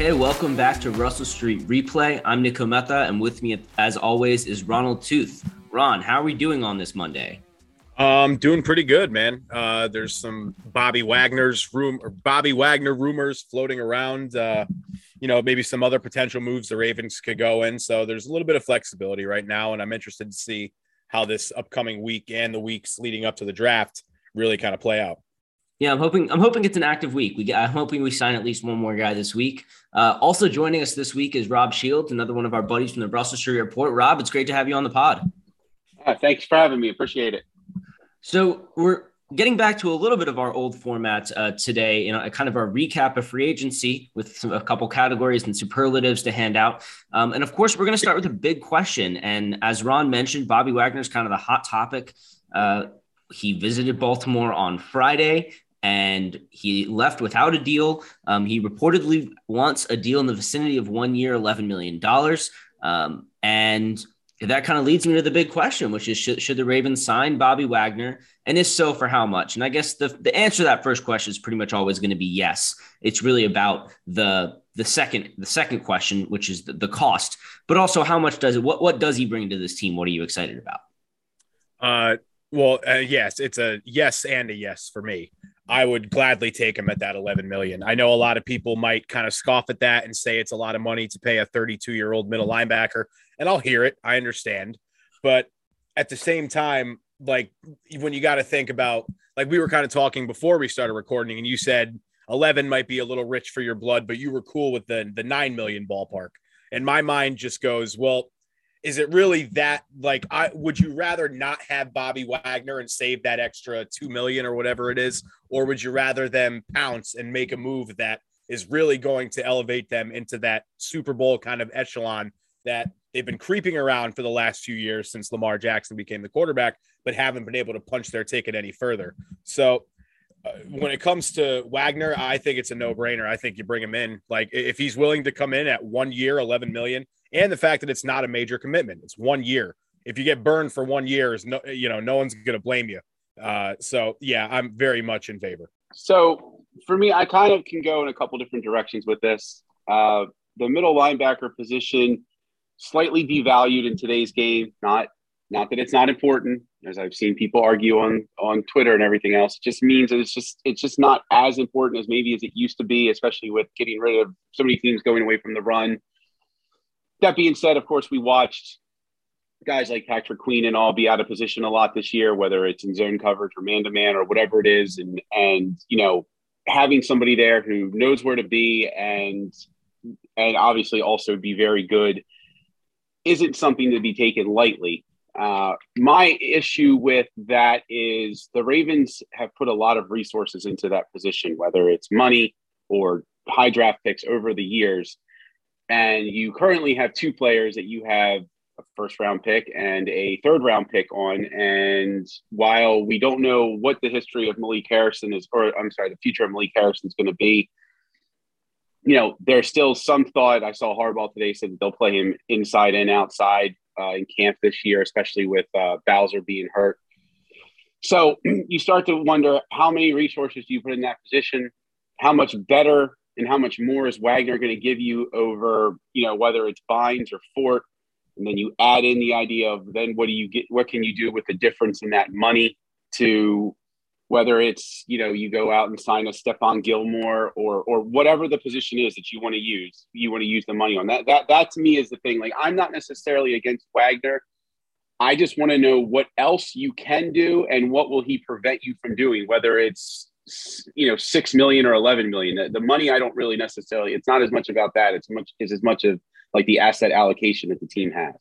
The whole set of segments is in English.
Okay, welcome back to Russell Street Replay. I'm Nico Mehta, and with me, as always, is Ronald Toothe. Ron, how are we doing on this Monday? Um, doing pretty good, man. Uh, there's some Bobby Wagner's room or Bobby Wagner rumors floating around. Uh, you know, maybe some other potential moves the Ravens could go in. So there's a little bit of flexibility right now, and I'm interested to see how this upcoming week and the weeks leading up to the draft really kind of play out. Yeah, I'm hoping I'm hoping it's an active week. We I'm hoping we sign at least one more guy this week. Uh, also joining us this week is Rob Shields, another one of our buddies from the Russell Street Report. Rob, it's great to have you on the pod. Uh, thanks for having me. Appreciate it. So we're getting back to a little bit of our old format uh, today, you know, a kind of a recap of free agency with some, a couple categories and superlatives to hand out. Um, and of course, we're going to start with a big question. And as Ron mentioned, Bobby Wagner is kind of the hot topic. Uh, he visited Baltimore on Friday and he left without a deal. Um, he reportedly wants a deal in the vicinity of one year, $11 million. Um, and that kind of leads me to the big question, which is should, should, the Ravens sign Bobby Wagner? And if so, for how much? And I guess the, the answer to that first question is pretty much always going to be yes. It's really about the the second the second question, which is the, the cost, but also how much does it what what does he bring to this team? What are you excited about? Uh well, uh, yes, it's a yes and a yes for me. I would gladly take him at that 11 million. I know a lot of people might kind of scoff at that and say it's a lot of money to pay a 32 year old middle linebacker. And I'll hear it. I understand. But at the same time, like when you got to think about, like we were kind of talking before we started recording, and you said 11 might be a little rich for your blood, but you were cool with the, the 9 million ballpark. And my mind just goes, well, is it really that like I would you rather not have Bobby Wagner and save that extra 2 million or whatever it is or would you rather them pounce and make a move that is really going to elevate them into that Super Bowl kind of echelon that they've been creeping around for the last few years since Lamar Jackson became the quarterback but haven't been able to punch their ticket any further. So uh, when it comes to Wagner, I think it's a no-brainer. I think you bring him in. Like if he's willing to come in at 1 year, 11 million, and the fact that it's not a major commitment. It's one year. If you get burned for one year, is no, you know, no one's going to blame you. Uh, so yeah, I'm very much in favor. So for me, I kind of can go in a couple different directions with this. Uh, the middle linebacker position slightly devalued in today's game. Not not that it's not important, as I've seen people argue on on Twitter and everything else. It just means that it's just it's just not as important as maybe as it used to be, especially with getting rid of so many teams going away from the run that being said, of course, we watched guys like Patrick Queen and all be out of position a lot this year, whether it's in zone coverage or man to man or whatever it is. And, and, you know, having somebody there who knows where to be and, and obviously also be very good isn't something to be taken lightly. Uh, my issue with that is the Ravens have put a lot of resources into that position, whether it's money or high draft picks over the years and you currently have two players that you have a first round pick and a third round pick on. And while we don't know what the history of Malik Harrison is, or I'm sorry, the future of Malik Harrison is going to be, you know, there's still some thought. I saw Harbaugh today said they'll play him inside and outside uh, in camp this year, especially with uh, Bowser being hurt. So you start to wonder how many resources do you put in that position? How much better and how much more is Wagner going to give you over, you know, whether it's Bynes or Fort, and then you add in the idea of then what do you get? What can you do with the difference in that money to whether it's you know you go out and sign a Stephon Gilmore or or whatever the position is that you want to use, you want to use the money on that. That that to me is the thing. Like I'm not necessarily against Wagner. I just want to know what else you can do and what will he prevent you from doing, whether it's you know six million or 11 million. The, the, money i don't really necessarily it's not as much about that. It's much is as much of like the asset allocation that the team has.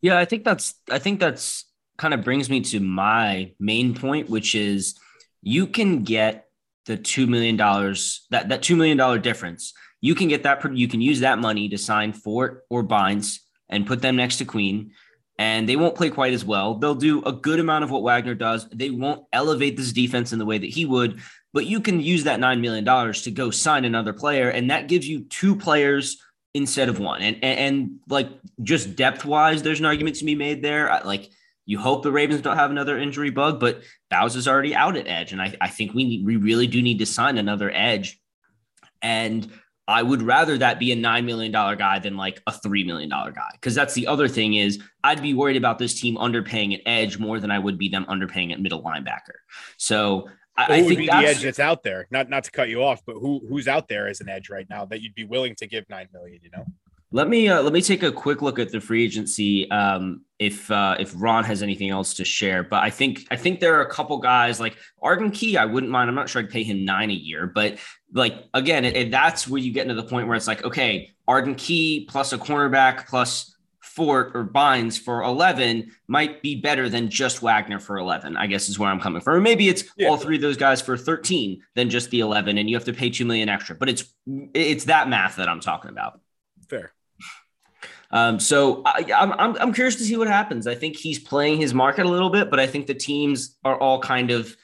Yeah i think that's i think that's kind of brings me to my main point which is you can get the two million dollars that that two million dollar difference. You can get that you can use that money to sign fort or Bynes and put them next to queen and they won't play quite as well. They'll do a good amount of what Wagner does. They won't elevate this defense in the way that he would, but you can use that $9 million to go sign another player. And that gives you two players instead of one. And, and, and like just depth wise, there's an argument to be made there. Like you hope the Ravens don't have another injury bug, but Bowser's already out at edge. And I, I think we, need, we really do need to sign another edge. And I would rather that be a $9 million guy than like a $3 million guy. Cause that's the other thing is I'd be worried about this team underpaying at edge more than I would be them underpaying at middle linebacker. So I, I think be the edge that's out there? Not not to cut you off, but who who's out there as an edge right now that you'd be willing to give nine million? You know, let me uh, let me take a quick look at the free agency. Um, if uh, if Ron has anything else to share, but I think I think there are a couple guys like Arden Key. I wouldn't mind. I'm not sure I'd pay him nine a year, but like again, it, it- that's where you get into the point where it's like, okay, Arden Key plus a cornerback plus Fort or Bynes for 11 might be better than just Wagner for 11, I guess is where I'm coming from. Or maybe it's Yeah. all three of those guys for 13 than just the 11 and you have to pay 2 million extra. But it's it's that math that I'm talking about. fair. Um, so I, I'm, I'm, I'm curious to see what happens. I think he's playing his market a little bit, but I think the teams are all kind of.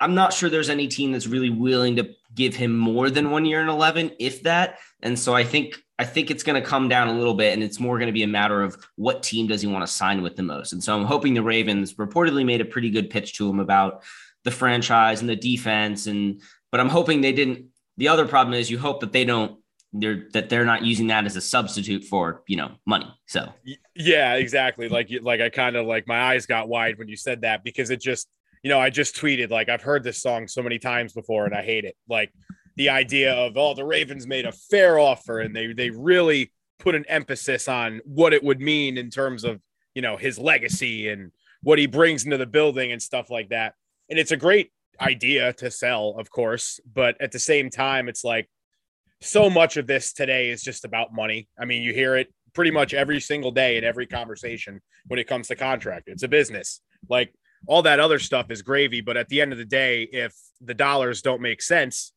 I'm not sure there's any team that's really willing to give him more than one year and 11, if that. And so I think I think it's going to come down a little bit, and it's more going to be a matter of what team does he want to sign with the most. And so I'm hoping the Ravens reportedly made a pretty good pitch to him about the franchise and the defense, and but I'm hoping they didn't. The other problem is you hope that they don't they're that they're not using that as a substitute for you know money. So Yeah, exactly. Like you- like I kind of like my eyes got wide when you said that because it just you know I just tweeted like I've heard this song so many times before and I hate it. Like the idea of oh the Ravens made a fair offer and they they really put an emphasis on what it would mean in terms of you know his legacy and what he brings into the building and stuff like that. And it's a great idea to sell, of course, but at the same time it's like so much of this today is just about money. I mean, you hear it pretty much every single day in every conversation when it comes to contract. It's a business. Like all that other stuff is gravy, but at the end of the day, if the dollars don't make sense,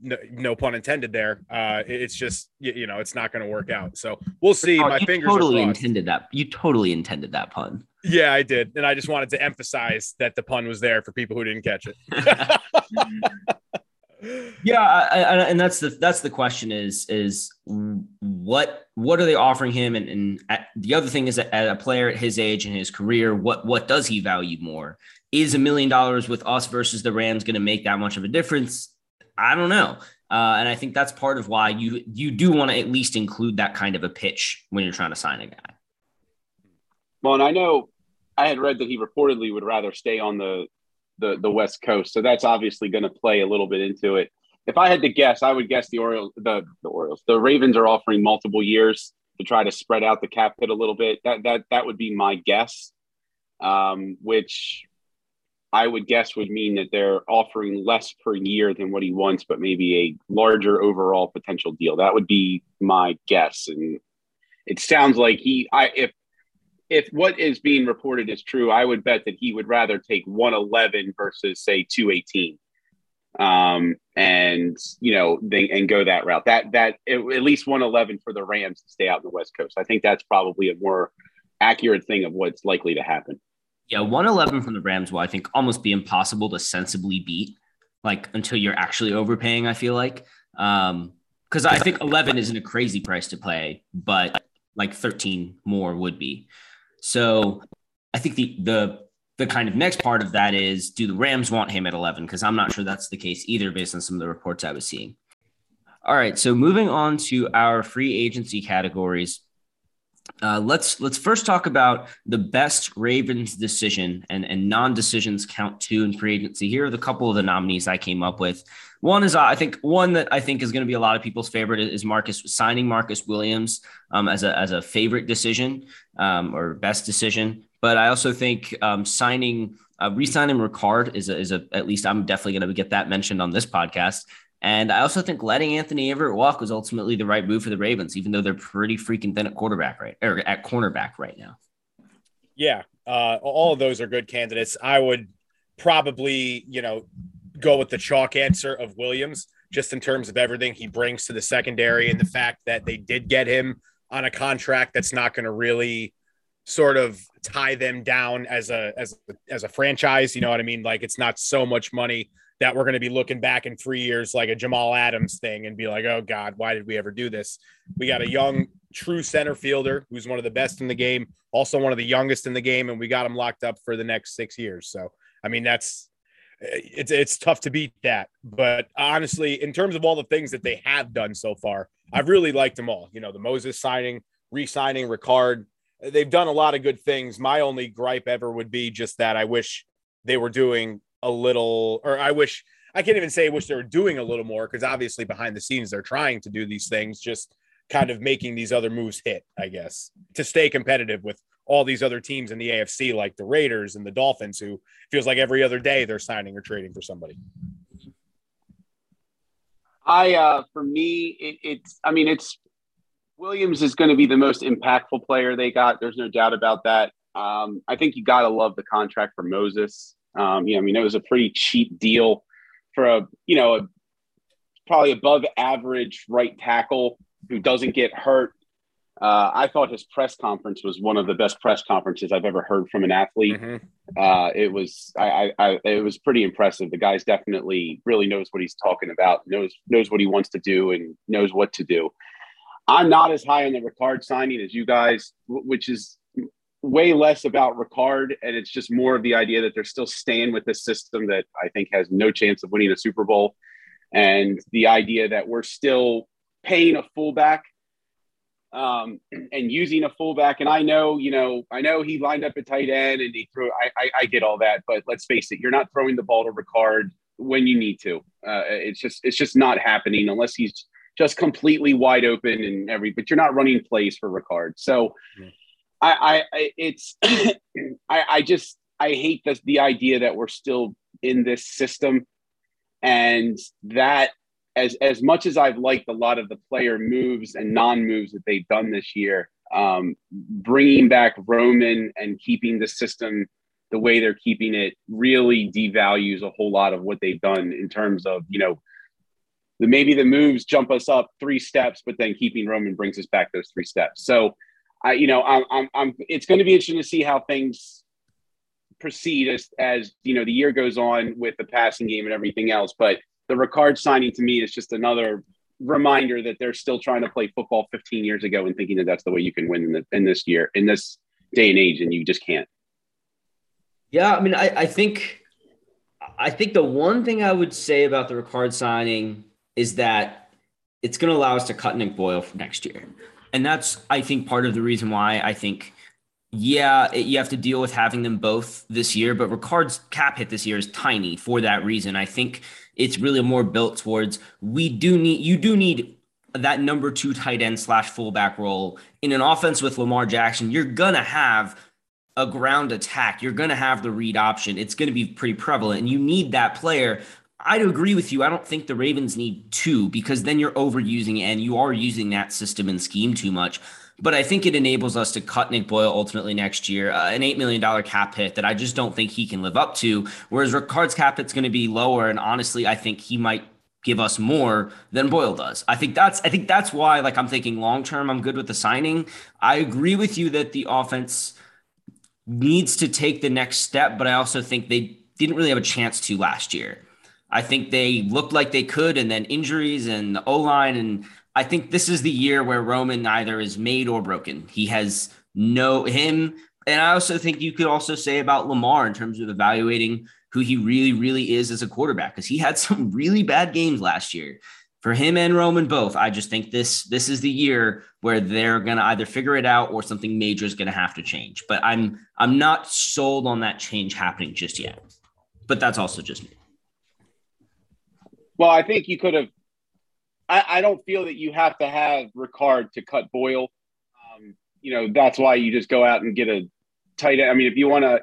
no, no pun intended there, uh, it's just you, you know it's not going to work out. So we'll see. Oh, My fingers totally intended that. You totally intended that pun. Yeah, I did, and I just wanted to emphasize that the pun was there for people who didn't catch it. Yeah, I, I, and that's the that's the question is is what what are they offering him, and, and at, the other thing is that at a player at his age and his career, what what does he value more? Is a million dollars with us versus the Rams going to make that much of a difference? I don't know, uh, and I think that's part of why you you do want to at least include that kind of a pitch when you're trying to sign a guy. Well, and I know I had read that he reportedly would rather stay on the the, the West Coast, so that's obviously going to play a little bit into it. If I had to guess, I would guess the Orioles, the the Orioles, the Ravens are offering multiple years to try to spread out the cap hit a little bit. That that that would be my guess, um, which I would guess would mean that they're offering less per year than what he wants, but maybe a larger overall potential deal. That would be my guess, and it sounds like he. I if if what is being reported is true, I would bet that he would rather take 111 versus say 218. Um, and you know, they, and go that route. That that at least 111 for the Rams to stay out in the West Coast. I think that's probably a more accurate thing of what's likely to happen. Yeah, 111 from the Rams will I think almost be impossible to sensibly beat, like until you're actually overpaying. I feel like, um, because I think 11 isn't a crazy price to play, but like 13 more would be. So I think the the the kind of next part of that is do the Rams want him at 11? Because I'm not sure that's the case either, based on some of the reports I was seeing. All right, so moving on to our free agency categories. Uh, let's let's first talk about the best Ravens decision and and non-decisions count two in free agency. Here are the couple of the nominees I came up with. One is uh, I think one that I think is going to be a lot of people's favorite is Marcus signing Marcus Williams um, as a as a favorite decision um, or best decision. But I also think um, signing uh, re-signing Ricard is a, is a at least I'm definitely going to get that mentioned on this podcast. And I also think letting Anthony Averett walk was ultimately the right move for the Ravens, even though they're pretty freaking thin at quarterback right or at cornerback right now. Yeah, uh, all of those are good candidates. I would probably, you know, go with the chalk answer of Williams, just in terms of everything he brings to the secondary and the fact that they did get him on a contract that's not going to really sort of tie them down as a as as a franchise. You know what I mean? Like it's not so much money that we're going to be looking back in three years like a Jamal Adams thing and be like, oh God, why did we ever do this? We got a young, true center fielder who's one of the best in the game, also one of the youngest in the game, and we got him locked up for the next six years. So, I mean, that's eh, it's it's tough to beat that. But honestly, in terms of all the things that they have done so far, I've really liked them all. You know, the Moses signing, re-signing Ricard. They've done a lot of good things. My only gripe ever would be just that I wish they were doing a little, or I wish I can't even say I wish they were doing a little more because obviously behind the scenes they're trying to do these things, just kind of making these other moves hit, I guess, to stay competitive with all these other teams in the AFC, like the Raiders and the Dolphins, who feels like every other day they're signing or trading for somebody. I, uh, for me, it, it's, I mean, it's Williams is going to be the most impactful player they got. There's no doubt about that. Um, I think you got to love the contract for Moses. Um, you know, I mean, it was a pretty cheap deal for a, you know, a, probably above average right tackle who doesn't get hurt uh, I thought his press conference was one of the best press conferences I've ever heard from an athlete. Mm-hmm. Uh, it was I, I, I, it was pretty impressive. The guy's definitely really knows what he's talking about, knows knows what he wants to do, and knows what to do. I'm not as high on the Ricard signing as you guys, which is way less about Ricard, and it's just more of the idea that they're still staying with this system that I think has no chance of winning a Super Bowl, and the idea that we're still paying a fullback um, and using a fullback. And I know, you know, I know he lined up a tight end and he threw. I, I, I, get all that, but let's face it, you're not throwing the ball to Ricard when you need to. Uh, it's just it's just not happening unless he's just completely wide open and every. But you're not running plays for Ricard. So I, I, it's I, I just I hate the the idea that we're still in this system and that as as much as I've liked a lot of the player moves and non moves that they've done this year, um, bringing back Roman and keeping the system the way they're keeping it really devalues a whole lot of what they've done in terms of you know the maybe the moves jump us up three steps, but then keeping Roman brings us back those three steps. So, I you know I'm I'm, I'm it's going to be interesting to see how things proceed as as you know the year goes on with the passing game and everything else, but the Ricard signing to me is just another reminder that they're still trying to play football 15 years ago and thinking that that's the way you can win in, the, in this year, in this day and age, and you just can't. Yeah, I mean, I, I think, I think the one thing I would say about the Ricard signing is that it's going to allow us to cut Nick Boyle for next year, and that's I think part of the reason why I think yeah, it, you have to deal with having them both this year, but Ricard's cap hit this year is tiny for that reason. I think it's really more built towards we do need you do need that number two tight end slash fullback role in an offense with Lamar Jackson. You're gonna have a ground attack. You're gonna have the read option. It's gonna be pretty prevalent, and you need that player. I agree with you. I don't think the Ravens need two because then you're overusing and you are using that system and scheme too much. But I think it enables us to cut Nick Boyle ultimately next year, uh, an $8 million cap hit that I just don't think he can live up to. Whereas Ricard's cap hit's going to be lower. And honestly, I think he might give us more than Boyle does. I think that's I think that's why like I'm thinking long term I'm good with the signing. I agree with you that the offense needs to take the next step, but I also think they didn't really have a chance to last year. I think they looked like they could and then injuries and the O-line and I think this is the year where Roman either is made or broken. He has no him. And I also think you could also say about Lamar in terms of evaluating who he really, really is as a quarterback, because he had some really bad games last year. For him and Roman both, I just think this this is the year where they're gonna either figure it out or something major is gonna have to change. But I'm I'm not sold on that change happening just yet. But that's also just me. Well, I think you could have I, I don't feel that you have to have Ricard to cut Boyle. Um, you know, that's why you just go out and get a tight end. I mean, if you want to,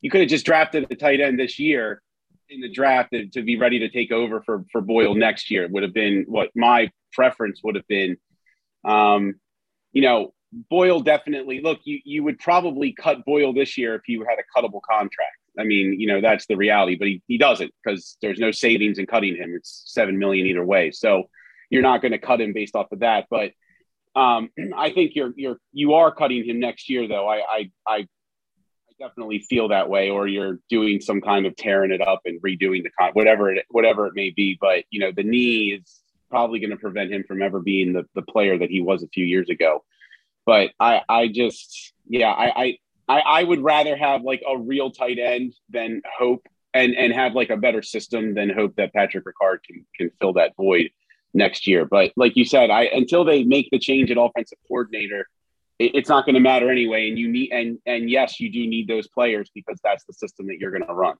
you could have just drafted a tight end this year in the draft to, to be ready to take over for for Boyle next year. It would have been what my preference would have been. Um, you know, Boyle definitely look. You you would probably cut Boyle this year if you had a cuttable contract. I mean, you know, that's the reality, but he, he doesn't because there's no savings in cutting him. It's seven million either way. So you're not going to cut him based off of that. But um, I think you're you're you are cutting him next year though. I I I definitely feel that way, or you're doing some kind of tearing it up and redoing the con whatever it whatever it may be. But you know, the knee is probably going to prevent him from ever being the, the player that he was a few years ago. But I I just yeah, I, I I, I would rather have like a real tight end than hope and and have like a better system than hope that Patrick Ricard can can fill that void next year. But like you said, I until they make the change at offensive coordinator, it, it's not going to matter anyway. And you need and and yes, you do need those players because that's the system that you're going to run.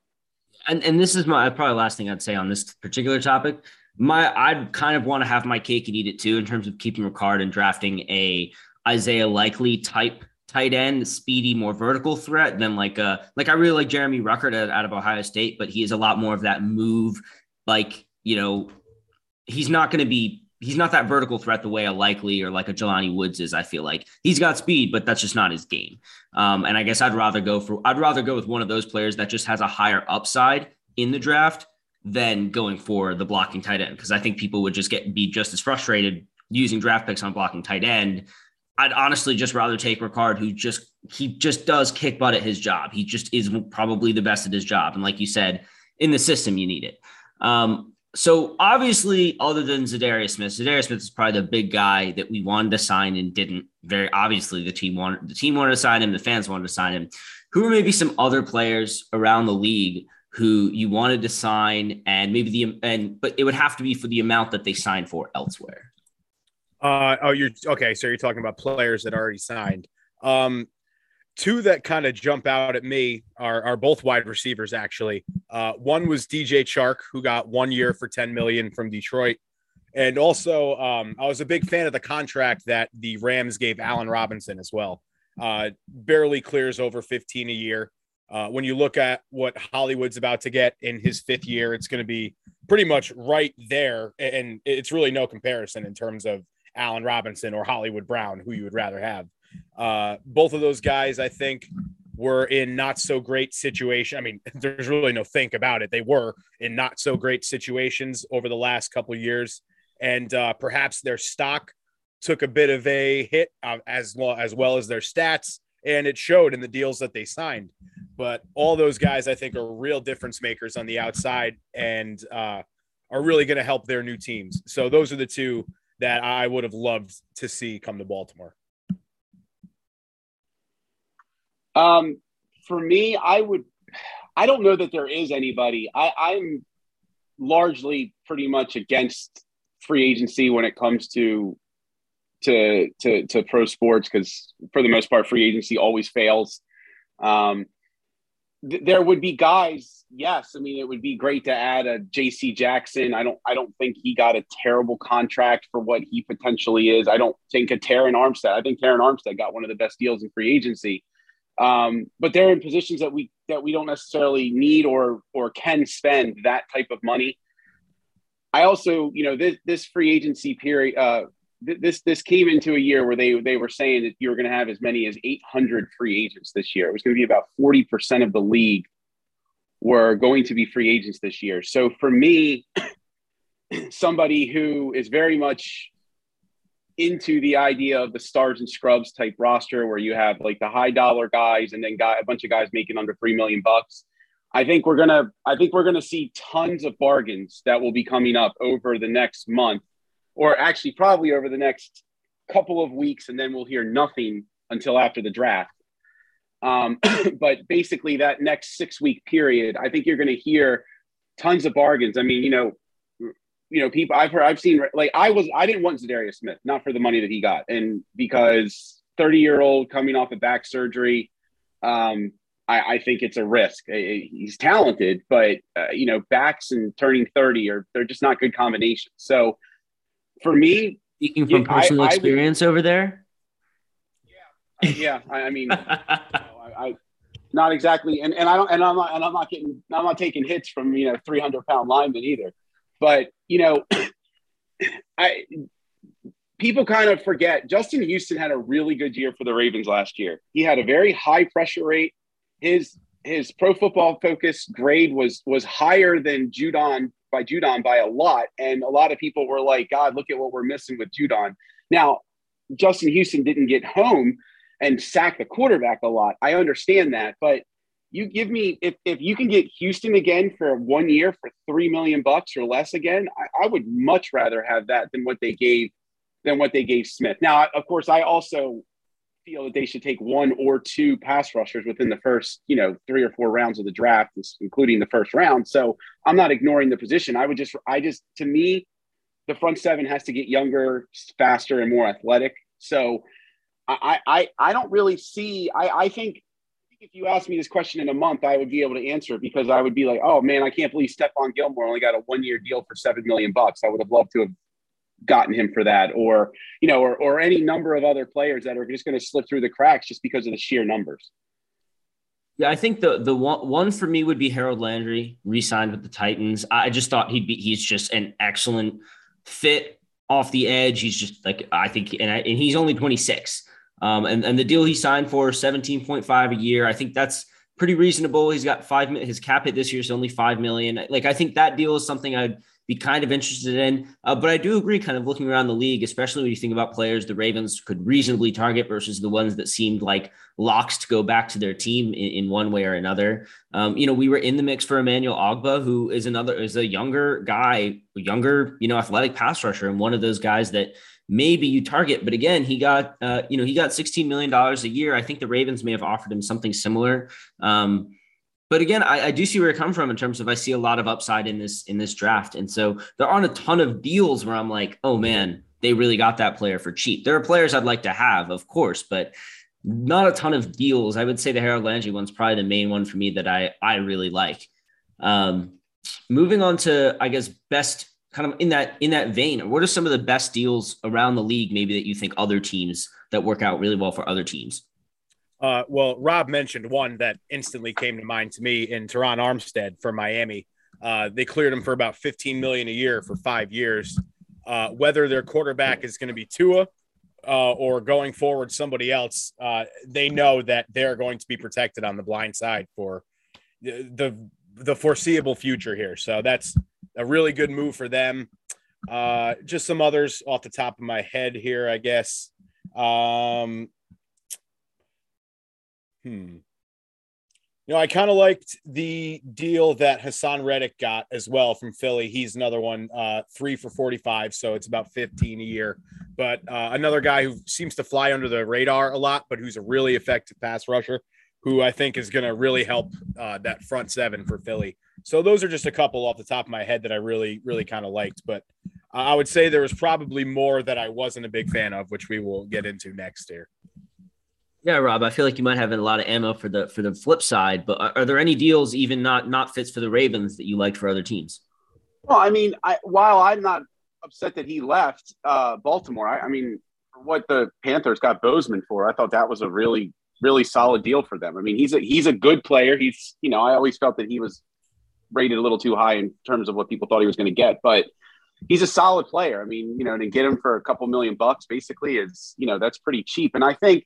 And and this is my probably last thing I'd say on this particular topic. My I'd kind of want to have my cake and eat it too in terms of keeping Ricard and drafting a Isaiah Likely type tight end, speedy, more vertical threat than like a like I really like Jeremy Ruckert out of Ohio State, but he is a lot more of that move, like you know, he's not going to be he's not that vertical threat the way a likely or like a Jelani Woods is. I feel like he's got speed, but that's just not his game. Um, and I guess I'd rather go for I'd rather go with one of those players that just has a higher upside in the draft than going for the blocking tight end because I think people would just get be just as frustrated using draft picks on blocking tight end I'd honestly just rather take Ricard, who just he just does kick butt at his job. He just is probably the best at his job, and like you said, in the system you need it. Um, so obviously, other than Za'Darius Smith, Za'Darius Smith is probably the big guy that we wanted to sign and didn't. Very obviously, the team wanted the team wanted to sign him, the fans wanted to sign him. Who are maybe some other players around the league who you wanted to sign, and maybe the and but it would have to be for the amount that they signed for elsewhere. Uh, oh, you're okay. So you're talking about players that already signed. Um, two that kind of jump out at me are, are both wide receivers. Actually, uh, one was DJ Chark, who got one year for 10 million from Detroit, and also um, I was a big fan of the contract that the Rams gave Allen Robinson as well. Uh, barely clears over 15 a year. Uh, when you look at what Hollywood's about to get in his fifth year, it's going to be pretty much right there, and it's really no comparison in terms of Allen Robinson or Hollywood Brown, who you would rather have. Uh, both of those guys, I think, were in not so great situation. I mean, there's really no think about it. They were in not so great situations over the last couple years, and uh, perhaps their stock took a bit of a hit uh, as well as well as their stats, and it showed in the deals that they signed. But all those guys, I think, are real difference makers on the outside and uh, are really going to help their new teams. So those are the two that I would have loved to see come to Baltimore? Um, for me, I would. I don't know that there is anybody. I, I'm largely pretty much against free agency when it comes to to to, to pro sports because for the most part, free agency always fails. Um, there would be guys yes i mean it would be great to add a jc jackson. I don't i don't think he got a terrible contract for what he potentially is. I don't think a Terron armstead i think Terron armstead got one of the best deals in free agency. Um, but they're in positions that we that we don't necessarily need or or can spend that type of money. I also you know this this free agency period uh, this this came into a year where they they were saying that you were going to have as many as 800 free agents this year. It was going to be about 40% of the league were going to be free agents this year. So for me, somebody who is very much into the idea of the stars and scrubs type roster where you have like the high dollar guys and then guy, a bunch of guys making under 3 million bucks. I think we're going to I think we're going to see tons of bargains that will be coming up over the next month or actually probably over the next couple of weeks, and then we'll hear nothing until after the draft. Um, but basically, that next six week period, I think you're going to hear tons of bargains. I mean, you know, you know, people I've heard, I've seen like I was, I didn't want Za'Darius Smith, not for the money that he got, and because 30 year old coming off of back surgery, um, I, I, think it's a risk. He's talented, but uh, you know, backs and turning 30 are they're just not good combinations. So for me, speaking from yeah, personal I, experience I would, over there. Yeah, uh, yeah. I, mean, I, I, not exactly, and, and I don't, and I'm not, and I'm not getting, I'm not taking hits from you know 300 pound linemen either. But you know, I people kind of forget Justin Houston had a really good year for the Ravens last year. He had a very high pressure rate. His his pro football focus grade was was higher than Judon by Judon by a lot. And a lot of people were like, God, look at what we're missing with Judon. Now, Justin Houston didn't get home and sack the quarterback a lot. I understand that. But you give me if, if you can get Houston again for one year for three million bucks or less again, I, I would much rather have that than what they gave than what they gave Smith. Now, of course, I also feel that they should take one or two pass rushers within the first, you know, three or four rounds of the draft, including the first round. So I'm not ignoring the position. I would just, I just, to me, the front seven has to get younger, faster, and more athletic. So I, I, I don't really see. I, I think if you asked me this question in a month, I would be able to answer it because I would be like, oh man, I can't believe Stephon Gilmore only got a one year deal for seven million bucks. I would have loved to have gotten him for that, or you know, or or any number of other players that are just going to slip through the cracks just because of the sheer numbers. Yeah, I think the the one one for me would be Harold Landry, re-signed with the Titans. I just thought he'd be he's just an excellent fit off the edge. He's just like I think, and, I, and he's only 26. Um, and and the deal he signed for 17.5 a year. I think that's pretty reasonable. He's got five. His cap hit this year is only five million. Like I think that deal is something I'd be kind of interested in. Uh, but I do agree, kind of looking around the league, especially when you think about players the Ravens could reasonably target versus the ones that seemed like locks to go back to their team in, in one way or another. Um, you know, we were in the mix for Emmanuel Ogbah, who is another is a younger guy, younger, you know, athletic pass rusher, and one of those guys that maybe you target. But again, he got uh, you know he got sixteen million dollars a year. I think the Ravens may have offered him something similar. Um, but again, I, I, do see where it come from in terms of I see a lot of upside in this in this draft, and so there aren't a ton of deals where I'm like, oh man, they really got that player for cheap. There are players I'd like to have, of course, but not a ton of deals. I would say the Harold Landry one's probably the main one for me that I I really like. Um, moving on to I guess best kind of in that in that vein. What are some of the best deals around the league? Maybe that you think other teams that work out really well for other teams. Uh, well, Rob mentioned one that instantly came to mind to me in Terron Armstead for Miami. Uh, they cleared him for about 15 million a year for five years. Uh, whether their quarterback is going to be Tua uh, or going forward somebody else, uh, they know that they're going to be protected on the blind side for the, the foreseeable future here. So that's a really good move for them. Uh, just some others off the top of my head here, I guess. Um, Hmm. You know, I kind of liked the deal that Haason Reddick got as well from Philly. He's another one, uh, three for 45. So it's about 15 a year. But uh, another guy who seems to fly under the radar a lot, but who's a really effective pass rusher, who I think is going to really help uh, that front seven for Philly. So those are just a couple off the top of my head that I really, really kind of liked. But I would say there was probably more that I wasn't a big fan of, which we will get into next here. Yeah, Rob, I feel like you might have a lot of ammo for the for the flip side, but are, are there any deals even not not fits for the Ravens that you liked for other teams? Well, I mean, I, while I'm not upset that he left uh, Baltimore, I, I mean, what the Panthers got Bozeman for, I thought that was a really really solid deal for them. I mean, he's a he's a good player. He's you know, I always felt that he was rated a little too high in terms of what people thought he was going to get, but he's a solid player. I mean, you know, to get him for a couple million bucks basically is you know that's pretty cheap, and I think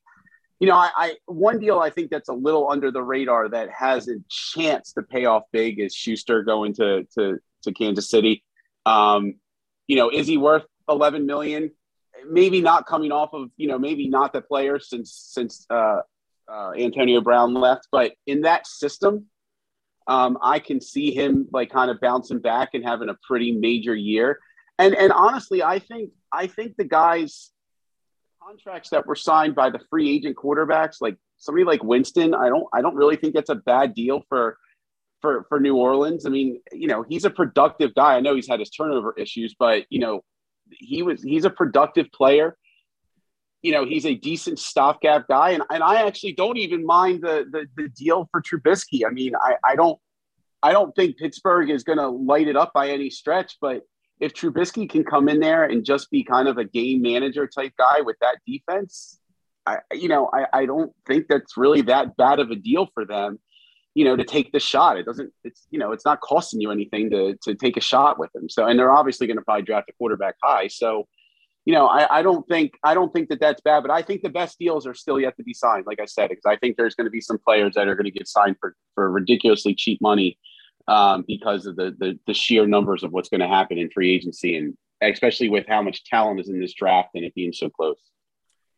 you know, I, I, one deal I think that's a little under the radar that has a chance to pay off big is Schuster going to to, to Kansas City. Um, you know, is he worth 11 million? Maybe not coming off of you know maybe not the player since since uh, uh, Antonio Brown left, but in that system, um, I can see him like kind of bouncing back and having a pretty major year. And and honestly, I think I think the guys contracts that were signed by the free agent quarterbacks, like somebody like Winston, I don't I don't really think that's a bad deal for for for New Orleans. I mean, you know, he's a productive guy. I know he's had his turnover issues, but you know, he was he's a productive player. You know, he's a decent stopgap guy, and, and I actually don't even mind the, the the deal for Trubisky. I mean, I I don't I don't think Pittsburgh is going to light it up by any stretch, but if Trubisky can come in there and just be kind of a game manager type guy with that defense, I, you know, I, I don't think that's really that bad of a deal for them, you know, to take the shot. It doesn't, it's, you know, it's not costing you anything to, to take a shot with them. So, and they're obviously going to probably draft a quarterback high. So, you know, I, I don't think, I don't think that that's bad, but I think the best deals are still yet to be signed, like I said, because I think there's going to be some players that are going to get signed for, for ridiculously cheap money um, because of the, the, the sheer numbers of what's going to happen in free agency, and especially with how much talent is in this draft and it being so close.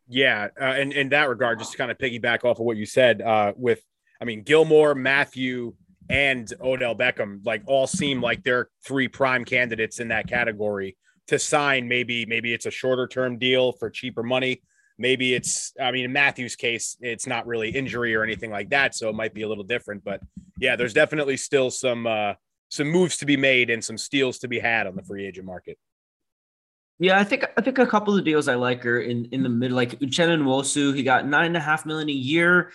Yeah, uh, and in that regard, just to kind of piggyback off of what you said, uh, with I mean Gilmore, Mathieu, and Odell Beckham, like all seem like they're three prime candidates in that category to sign. Maybe maybe it's a shorter term deal for cheaper money. Maybe it's i mean in Mathieu's case it's not really injury or anything like that so it might be a little different but yeah there's definitely still some uh some moves to be made and some steals to be had on the free agent market yeah, I think I think a couple of deals I like are in in the mid, like Uchenna Nwosu. He got nine and a half million a year,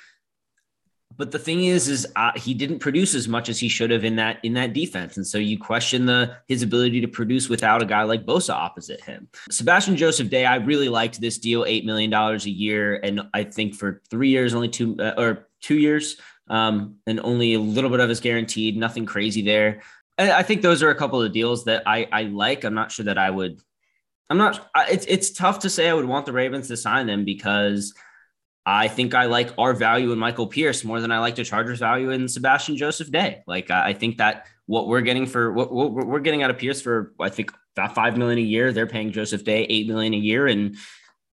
but the thing is, is uh, he didn't produce as much as he should have in that in that defense, and so you question the his ability to produce without a guy like Bosa opposite him. Sebastian Joseph Day, I really liked this deal, eight million dollars a year, and I think for three years, only two uh, or two years, um, and only a little bit of his guaranteed, nothing crazy there. I think those are a couple of deals that I, I like. I'm not sure that I would I'm not. It's it's tough to say I would want the Ravens to sign them because I think I like our value in Michael Pierce more than I like the Chargers' value in Sebastian Joseph Day. Like I think that what we're getting for what, what we're getting out of Pierce for I think about five million a year. They're paying Joseph Day eight million a year, and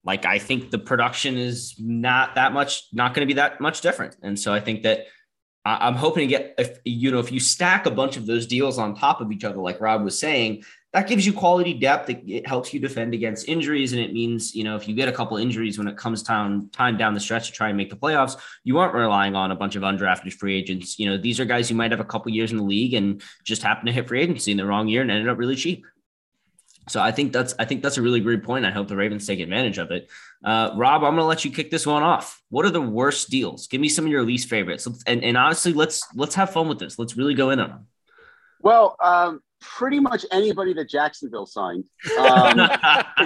like I think the production is not that much, not going to be that much different. And so I think that I'm hoping to get if you know if you stack a bunch of those deals on top of each other, like Rob was saying, that gives you quality depth. It, it, helps you defend against injuries. And it means, you know, if you get a couple injuries when it comes time, time down the stretch to try and make the playoffs, you aren't relying on a bunch of undrafted free agents. You know, these are guys who might have a couple years in the league and just happen to hit free agency in the wrong year and ended up really cheap. So I think that's I think that's a really great point. I hope the Ravens take advantage of it. Uh, Rob, I'm going to let you kick this one off. What are the worst deals? Give me some of your least favorites. And, and honestly, let's let's have fun with this. Let's really go in on them. Well, um, pretty much anybody that Jacksonville signed. Um,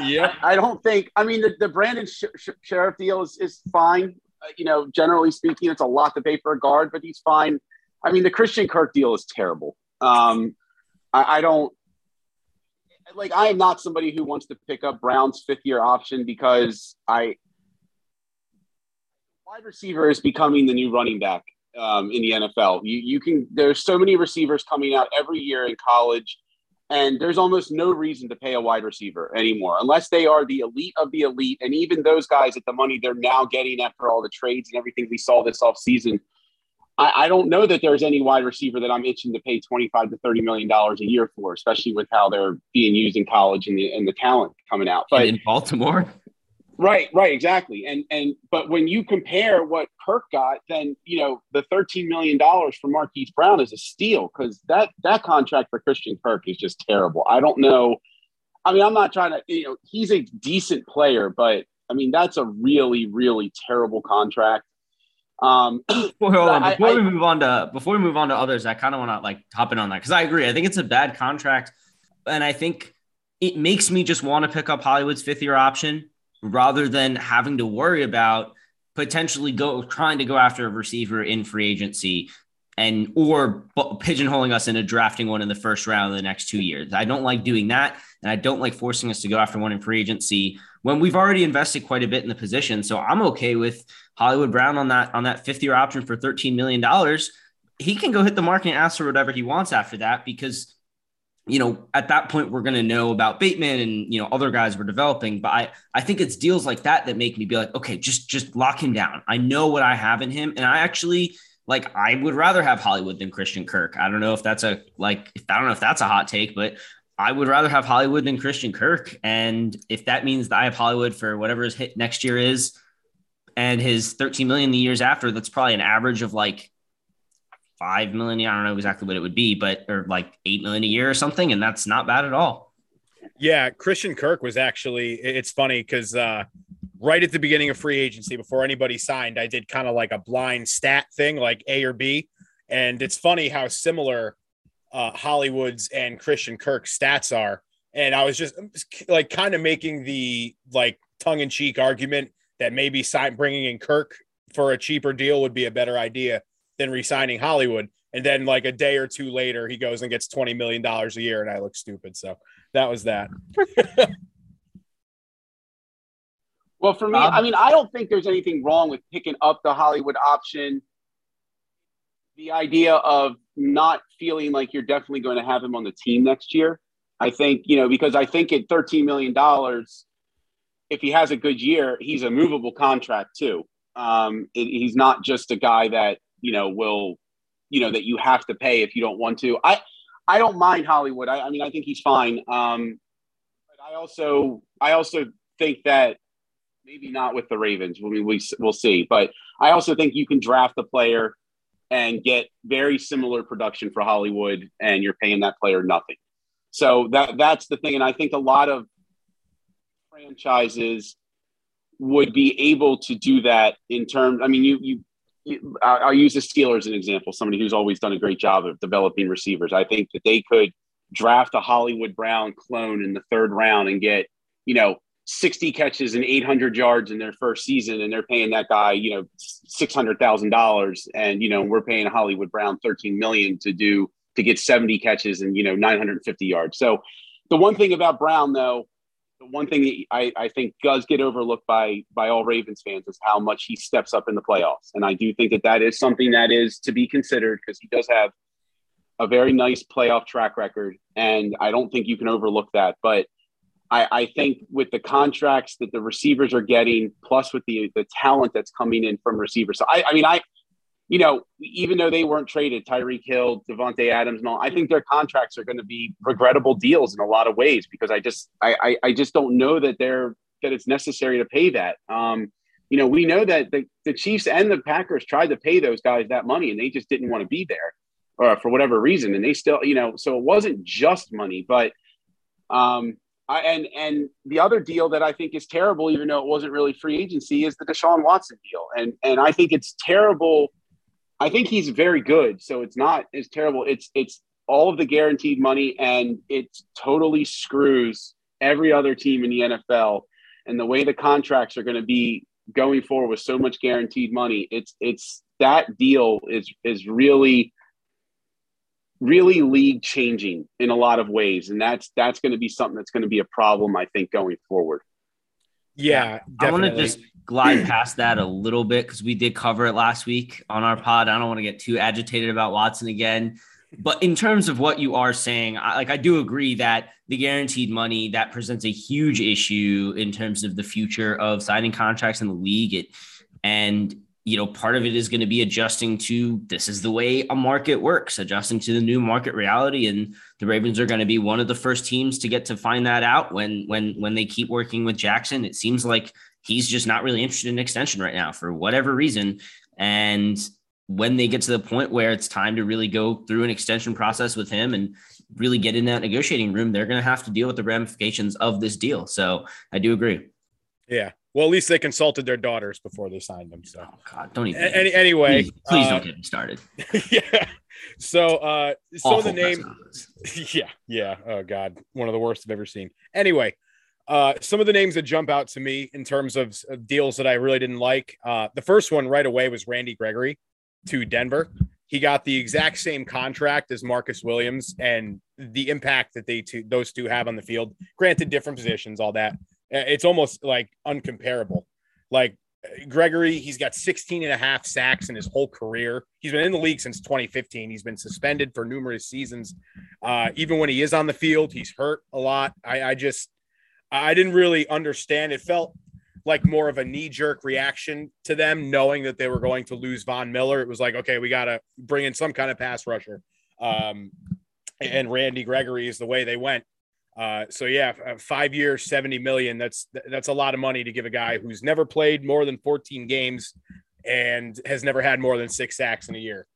yeah, I don't think. I mean, the, the Brandon Sh- Sh- Scherff deal is is fine. Uh, you know, generally speaking, it's a lot to pay for a guard, but he's fine. I mean, the Christian Kirk deal is terrible. Um, I, I don't like. I am not somebody who wants to pick up Brown's fifth year option because I wide receiver is becoming the new running back um, in the NFL. You, you can there's so many receivers coming out every year in college, and there's almost no reason to pay a wide receiver anymore unless they are the elite of the elite. And even those guys at the money they're now getting after all the trades and everything we saw this off season. I, I don't know that there's any wide receiver that I'm itching to pay 25 to 30 million dollars a year for, especially with how they're being used in college and the, and the talent coming out. But in Baltimore, Right, right, exactly. And and but when you compare what Kirk got, then you know the thirteen million dollars for Marquise Brown is a steal because that that contract for Christian Kirk is just terrible. I don't know. I mean, I'm not trying to. You know, he's a decent player, but I mean that's a really, really terrible contract. Um, well, on. Before I, we move on to before we move on to others, I kind of want to like hop in on that because I agree. I think it's a bad contract, and I think it makes me just want to pick up Hollywood's fifth year option rather than having to worry about potentially go trying to go after a receiver in free agency and or pigeonholing us into drafting one in the first round in the next two years. I don't like doing that, and I don't like forcing us to go after one in free agency when we've already invested quite a bit in the position. So I'm okay with Hollywood Brown on that on that fifth year option for 13 million dollars. He can go hit the market and ask for whatever he wants after that because you know, at that point, we're going to know about Bateman and, you know, other guys we're developing. But I, I think it's deals like that that make me be like, okay, just, just lock him down. I know what I have in him. And I actually, like, I would rather have Hollywood than Christian Kirk. I don't know if that's a, like, I don't know if that's a hot take, but I would rather have Hollywood than Christian Kirk. And if that means that I have Hollywood for whatever his hit next year is and his 13 million the years after, that's probably an average of like five million. I don't know exactly what it would be, but or like eight million a year or something, and that's not bad at all. Yeah, Christian Kirk was actually. It's funny because uh, right at the beginning of free agency, before anybody signed, I did kind of like a blind stat thing, like A or B, and it's funny how similar uh, Hollywood's and Christian Kirk's stats are. And I was just like kind of making the like tongue in cheek argument that maybe sign, bringing in Kirk for a cheaper deal would be a better idea than re-signing Hollywood. And then like a day or two later, he goes and gets $20 million a year and I look stupid. So that was that. well, for me, um, I mean, I don't think there's anything wrong with picking up the Hollywood option. The idea of not feeling like you're definitely going to have him on the team next year. I think, you know, because I think at $13 million, if he has a good year, he's a movable contract too. Um, it, he's not just a guy that you know will you know that you have to pay if you don't want to. I I don't mind Hollywood. I, I mean I think he's fine. Um, but I also I also think that Maybe not with the Ravens. I mean, we we'll see. But I also think you can draft a player and get very similar production for Hollywood, and you're paying that player nothing. So that that's the thing, and I think a lot of franchises would be able to do that in terms. I mean, you you. I'll use the Steelers as an example. Somebody who's always done a great job of developing receivers. I think that they could draft a Hollywood Brown clone in the third round and get, you know, 60 catches and 800 yards in their first season, and they're paying that guy, you know, six hundred thousand dollars, and you know we're paying Hollywood Brown 13 million to do to get 70 catches and you know 950 yards. So the one thing about Brown, though, the one thing that I, I think does get overlooked by by all Ravens fans is how much he steps up in the playoffs, and I do think that that is something that is to be considered because he does have a very nice playoff track record, and I don't think you can overlook that, but I, I, think with the contracts that the receivers are getting, plus with the the talent that's coming in from receivers. So I, I mean, I, you know, even though they weren't traded, Tyreek Hill, Davante Adams, and all, I think their contracts are going to be regrettable deals in a lot of ways because I just I, I, I just don't know that they're that it's necessary to pay that. Um, you know, we know that the, the Chiefs and the Packers tried to pay those guys that money and they just didn't want to be there or for whatever reason. And they still, you know, so it wasn't just money, but um, I, and and the other deal that I think is terrible, even though it wasn't really free agency, is the Deshaun Watson deal. And and I think it's terrible. I think he's very good, so it's not as terrible. It's it's all of the guaranteed money, and it totally screws every other team in the NFL. And the way the contracts are going to be going forward with so much guaranteed money, it's it's that deal is is really really league changing in a lot of ways and that's that's going to be something that's going to be a problem i think going forward yeah i want to just glide past that a little bit because we did cover it last week on our pod. I don't want to get too agitated about watson again. But in terms of what you are saying I, like i do agree that the guaranteed money that presents a huge issue in terms of the future of signing contracts in the league. It and you know, part of it is going to be adjusting to this is the way a market works, adjusting to the new market reality. And the Ravens are going to be one of the first teams to get to find that out when when when they keep working with Jackson. It seems like he's just not really interested in extension right now for whatever reason. And when they get to the point where it's time to really go through an extension process with him and really get in that negotiating room, they're going to have to deal with the ramifications of this deal. So I do agree. Yeah. Well, at least they consulted their daughters before they signed them. So, oh, God, don't even. Any, anyway, please, please uh, don't get me started. yeah. So, uh, some of the name. Yeah. Yeah. Oh, God. One of the worst I've ever seen. Anyway, uh, some of the names that jump out to me in terms of, of deals that I really didn't like. Uh, the first one right away was Randy Gregory to Denver. He got the exact same contract as Marcus Williams, and the impact that they two, those two have on the field. Granted, different positions, all that. It's almost like uncomparable. Like Gregory, he's got 16 and a half sacks in his whole career. He's been in the league since 2015. He's been suspended for numerous seasons. Uh, even when he is on the field, he's hurt a lot. I, I just, I didn't really understand. It felt like more of a knee jerk reaction to them, knowing that they were going to lose Von Miller. It was like, okay, we got to bring in some kind of pass rusher. Um, and Randy Gregory is the way they went. Uh, so yeah, uh, five years, 70 million. That's, that's a lot of money to give a guy who's never played more than 14 games and has never had more than six sacks in a year.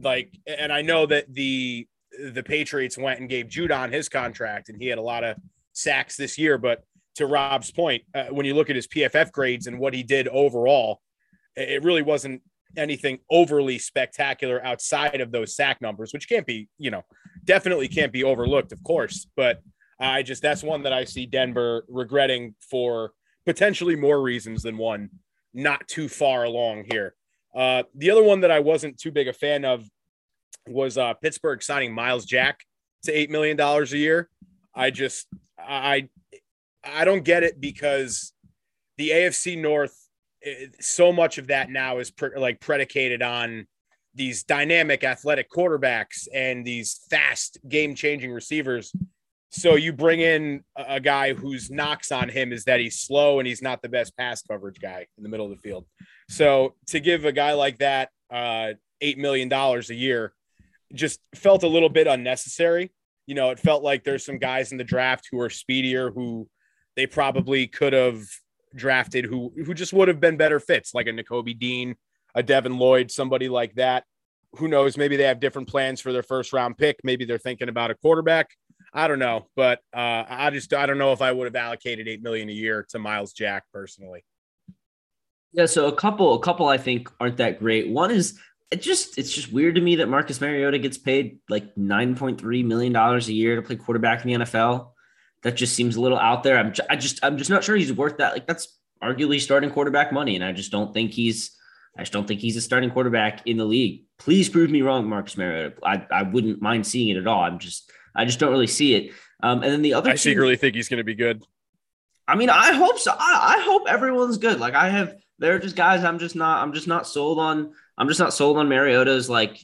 Like, and I know that the, the Patriots went and gave Judon his contract and he had a lot of sacks this year. But to Rob's point, uh, when you look at his PFF grades and what he did overall, it really wasn't anything overly spectacular outside of those sack numbers, which can't be, you know, definitely can't be overlooked, of course. But I just that's one that I see Denver regretting for potentially more reasons than one. Not too far along here. Uh, the other one that I wasn't too big a fan of was uh, Pittsburgh signing Myles Jack to eight million dollars a year. I just I I don't get it because the AFC North so much of that now is pre- like predicated on these dynamic athletic quarterbacks and these fast game changing receivers so you bring in a guy whose knocks on him is that he's slow and he's not the best pass coverage guy in the middle of the field. So to give a guy like that uh, eight million dollars a year just felt a little bit unnecessary. You know, it felt like there's some guys in the draft who are speedier who they probably could have drafted who who just would have been better fits, like a Nakobe Dean, a Devin Lloyd, somebody like that. Who knows? Maybe they have different plans for their first round pick. Maybe they're thinking about a quarterback. I don't know, but uh, I just I don't know if I would have allocated eight million a year to Myles Jack personally. Yeah, so a couple, a couple I think aren't that great. One is it just it's just weird to me that Marcus Mariota gets paid like nine point three million dollars a year to play quarterback in the NFL. That just seems a little out there. I'm I just I'm just not sure he's worth that. Like that's arguably starting quarterback money, and I just don't think he's I just don't think he's a starting quarterback in the league. Please prove me wrong, Marcus Mariota. I, I wouldn't mind seeing it at all. I'm just I just don't really see it. Um, and then the other, I secretly think he's going to be good. I mean, I hope so. I, I hope everyone's good. Like I have, they're just guys. I'm just not. I'm just not sold on. I'm just not sold on Mariota's like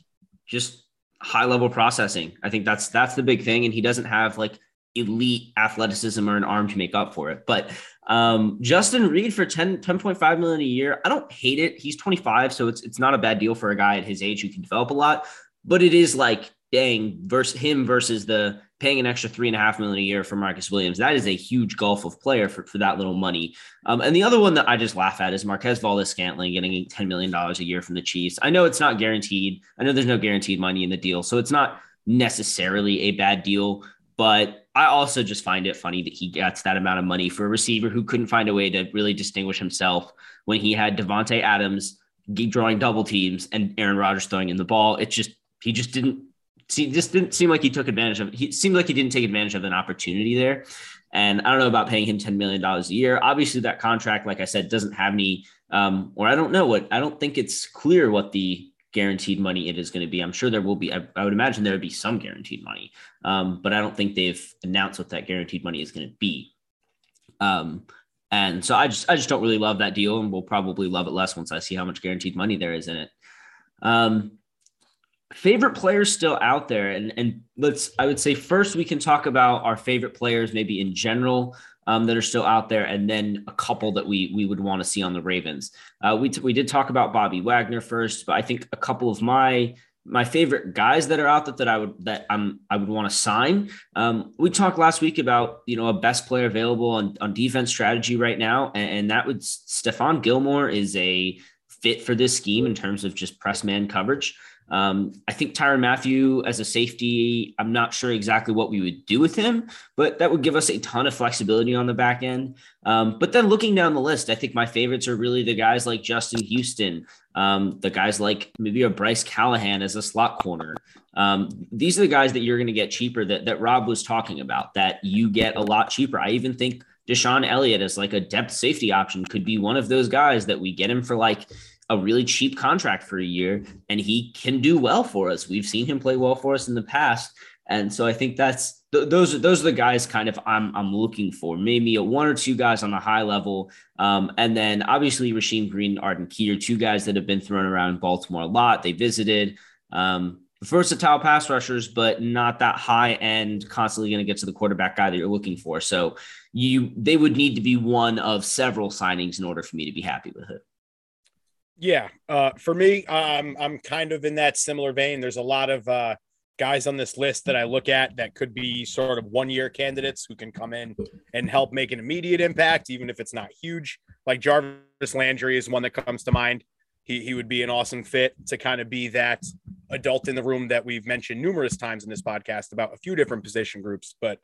just high level processing. I think that's that's the big thing, and he doesn't have like elite athleticism or an arm to make up for it. But um, Justin Reid for 10, 10.5 million a year, I don't hate it. He's 25, so it's it's not a bad deal for a guy at his age who can develop a lot. But it is like dang versus him versus the paying an extra three and a half million a year for Marcus Williams. That is a huge gulf of player for, for that little money. Um, and the other one that I just laugh at is Marquez Valdes-Scantling getting $10 million a year from the Chiefs. I know it's not guaranteed. I know there's no guaranteed money in the deal. So it's not necessarily a bad deal, but I also just find it funny that he gets that amount of money for a receiver who couldn't find a way to really distinguish himself when he had Davante Adams drawing double teams and Aaron Rodgers throwing in the ball. It just, he just didn't see, just didn't seem like he took advantage of. He seemed like he didn't take advantage of an opportunity there. And I don't know about paying him $10 million a year. Obviously, that contract, like I said, doesn't have any, um, or I don't know what, I don't think it's clear what the guaranteed money it is going to be. I'm sure there will be, I, I would imagine there would be some guaranteed money, um, but I don't think they've announced what that guaranteed money is going to be. Um, and so I just, I just don't really love that deal and we'll probably love it less once I see how much guaranteed money there is in it. Um, favorite players still out there and and let's i would say first we can talk about our favorite players maybe in general um, that are still out there and then a couple that we we would want to see on the ravens uh, we, t- we did talk about bobby wagner first but i think a couple of my my favorite guys that are out there that I would that I'm I would want to sign. Um, we talked last week about you know a best player available on, on defense strategy right now, and, and that would Stephon Gilmore is a fit for this scheme in terms of just press man coverage. Um, I think Tyrann Mathieu as a safety, I'm not sure exactly what we would do with him, but that would give us a ton of flexibility on the back end. Um, but then looking down the list, I think my favorites are really the guys like Justin Houston, um, the guys like maybe a Bryce Callahan as a slot corner. Um, these are the guys that you're going to get cheaper that, that Rob was talking about, that you get a lot cheaper. I even think DeShon Elliott as like a depth safety option could be one of those guys that we get him for like a really cheap contract for a year and he can do well for us. We've seen him play well for us in the past. And so I think that's th- those are those are the guys kind of I'm I'm looking for. Maybe a one or two guys on the high level. Um, and then obviously Rasheem Green and Arden Key are two guys that have been thrown around Baltimore a lot. They visited um, versatile pass rushers, but not that high end, constantly going to get to the quarterback guy that you're looking for. So you they would need to be one of several signings in order for me to be happy with it. Yeah, uh, for me, um, I'm kind of in that similar vein. There's a lot of uh, guys on this list that I look at that could be sort of one year candidates who can come in and help make an immediate impact, even if it's not huge. Like Jarvis Landry is one that comes to mind. He, he would be an awesome fit to kind of be that adult in the room that we've mentioned numerous times in this podcast about a few different position groups, but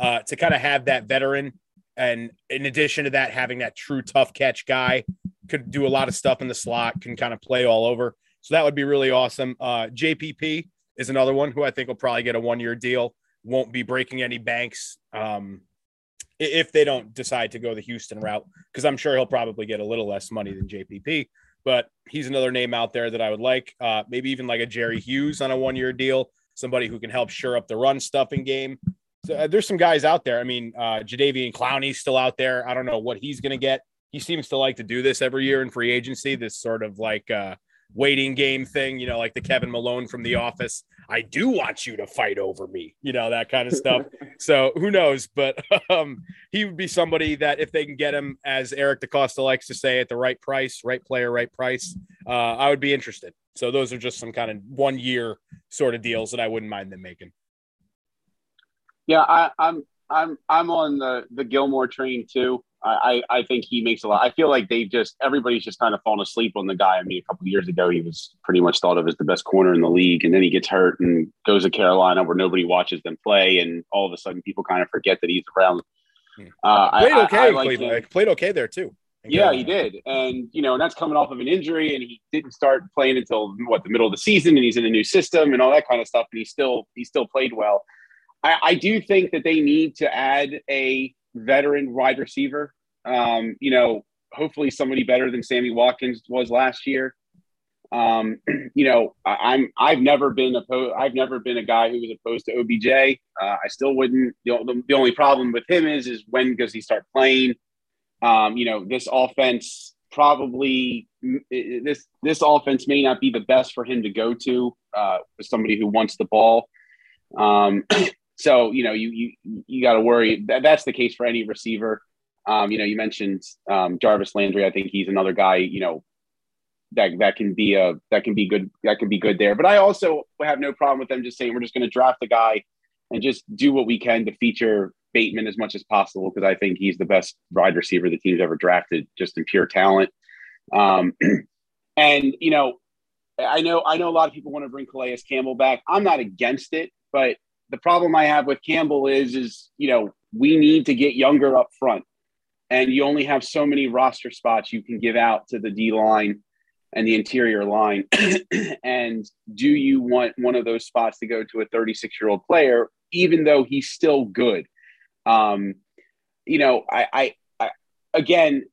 uh, to kind of have that veteran and in addition to that, having that true tough catch guy could do a lot of stuff in the slot, can kind of play all over. So that would be really awesome. Uh, JPP is another one who I think will probably get a one year deal, won't be breaking any banks um, if they don't decide to go the Houston route, because I'm sure he'll probably get a little less money than JPP. But he's another name out there that I would like. Uh, maybe even like a Jerry Hughes on a one year deal, somebody who can help shore up the run stuffing game. So, uh, there's some guys out there. I mean, uh, Jadeveon Clowney's still out there. I don't know what he's going to get he seems to like to do this every year in free agency. This sort of like uh, waiting game thing, you know, like the Kevin Malone from The Office. I do want you to fight over me, you know, that kind of stuff. so who knows? But um, he would be somebody that if they can get him, as Eric DeCosta likes to say, at the right price, right player, right price, uh, I would be interested. So those are just some kind of one year sort of deals that I wouldn't mind them making. Yeah, I, I'm I'm I'm on the the Gilmore train too. I, I think he makes a lot. I feel like they've just everybody's just kind of fallen asleep on the guy. I mean, a couple of years ago, he was pretty much thought of as the best corner in the league, and then he gets hurt and goes to Carolina, where nobody watches them play, and all of a sudden, people kind of forget that he's around. Uh, played I, okay, I, I like played okay there too. Yeah, he did, and you know, and that's coming off of an injury, and he didn't start playing until what the middle of the season, and he's in a new system and all that kind of stuff, and he still he still played well. I, I do think that they need to add a veteran wide receiver. Um, you know, hopefully somebody better than Sammy Watkins was last year. Um, you know, I, am I've never been opposed. I've never been a guy who was opposed to OBJ. Uh, I still wouldn't. The, the, only problem with him is is when does he start playing? Um, you know, this offense probably this this offense may not be the best for him to go to uh, somebody who wants the ball. Um, so you know, you you you got to worry. That, that's the case for any receiver. Um, you know, you mentioned um, Jarvis Landry. I think he's another guy. You know, that that can be a that can be good. That can be good there. But I also have no problem with them just saying we're just going to draft a guy and just do what we can to feature Bateman as much as possible because I think he's the best wide receiver the team's ever drafted, just in pure talent. Um, and you know, I know I know a lot of people want to bring Calais Campbell back. I'm not against it, but the problem I have with Campbell is is you know we need to get younger up front, and you only have so many roster spots you can give out to the D line and the interior line. and do you want one of those spots to go to a 36 year old player, even though he's still good? Um, you know, I, I, I again,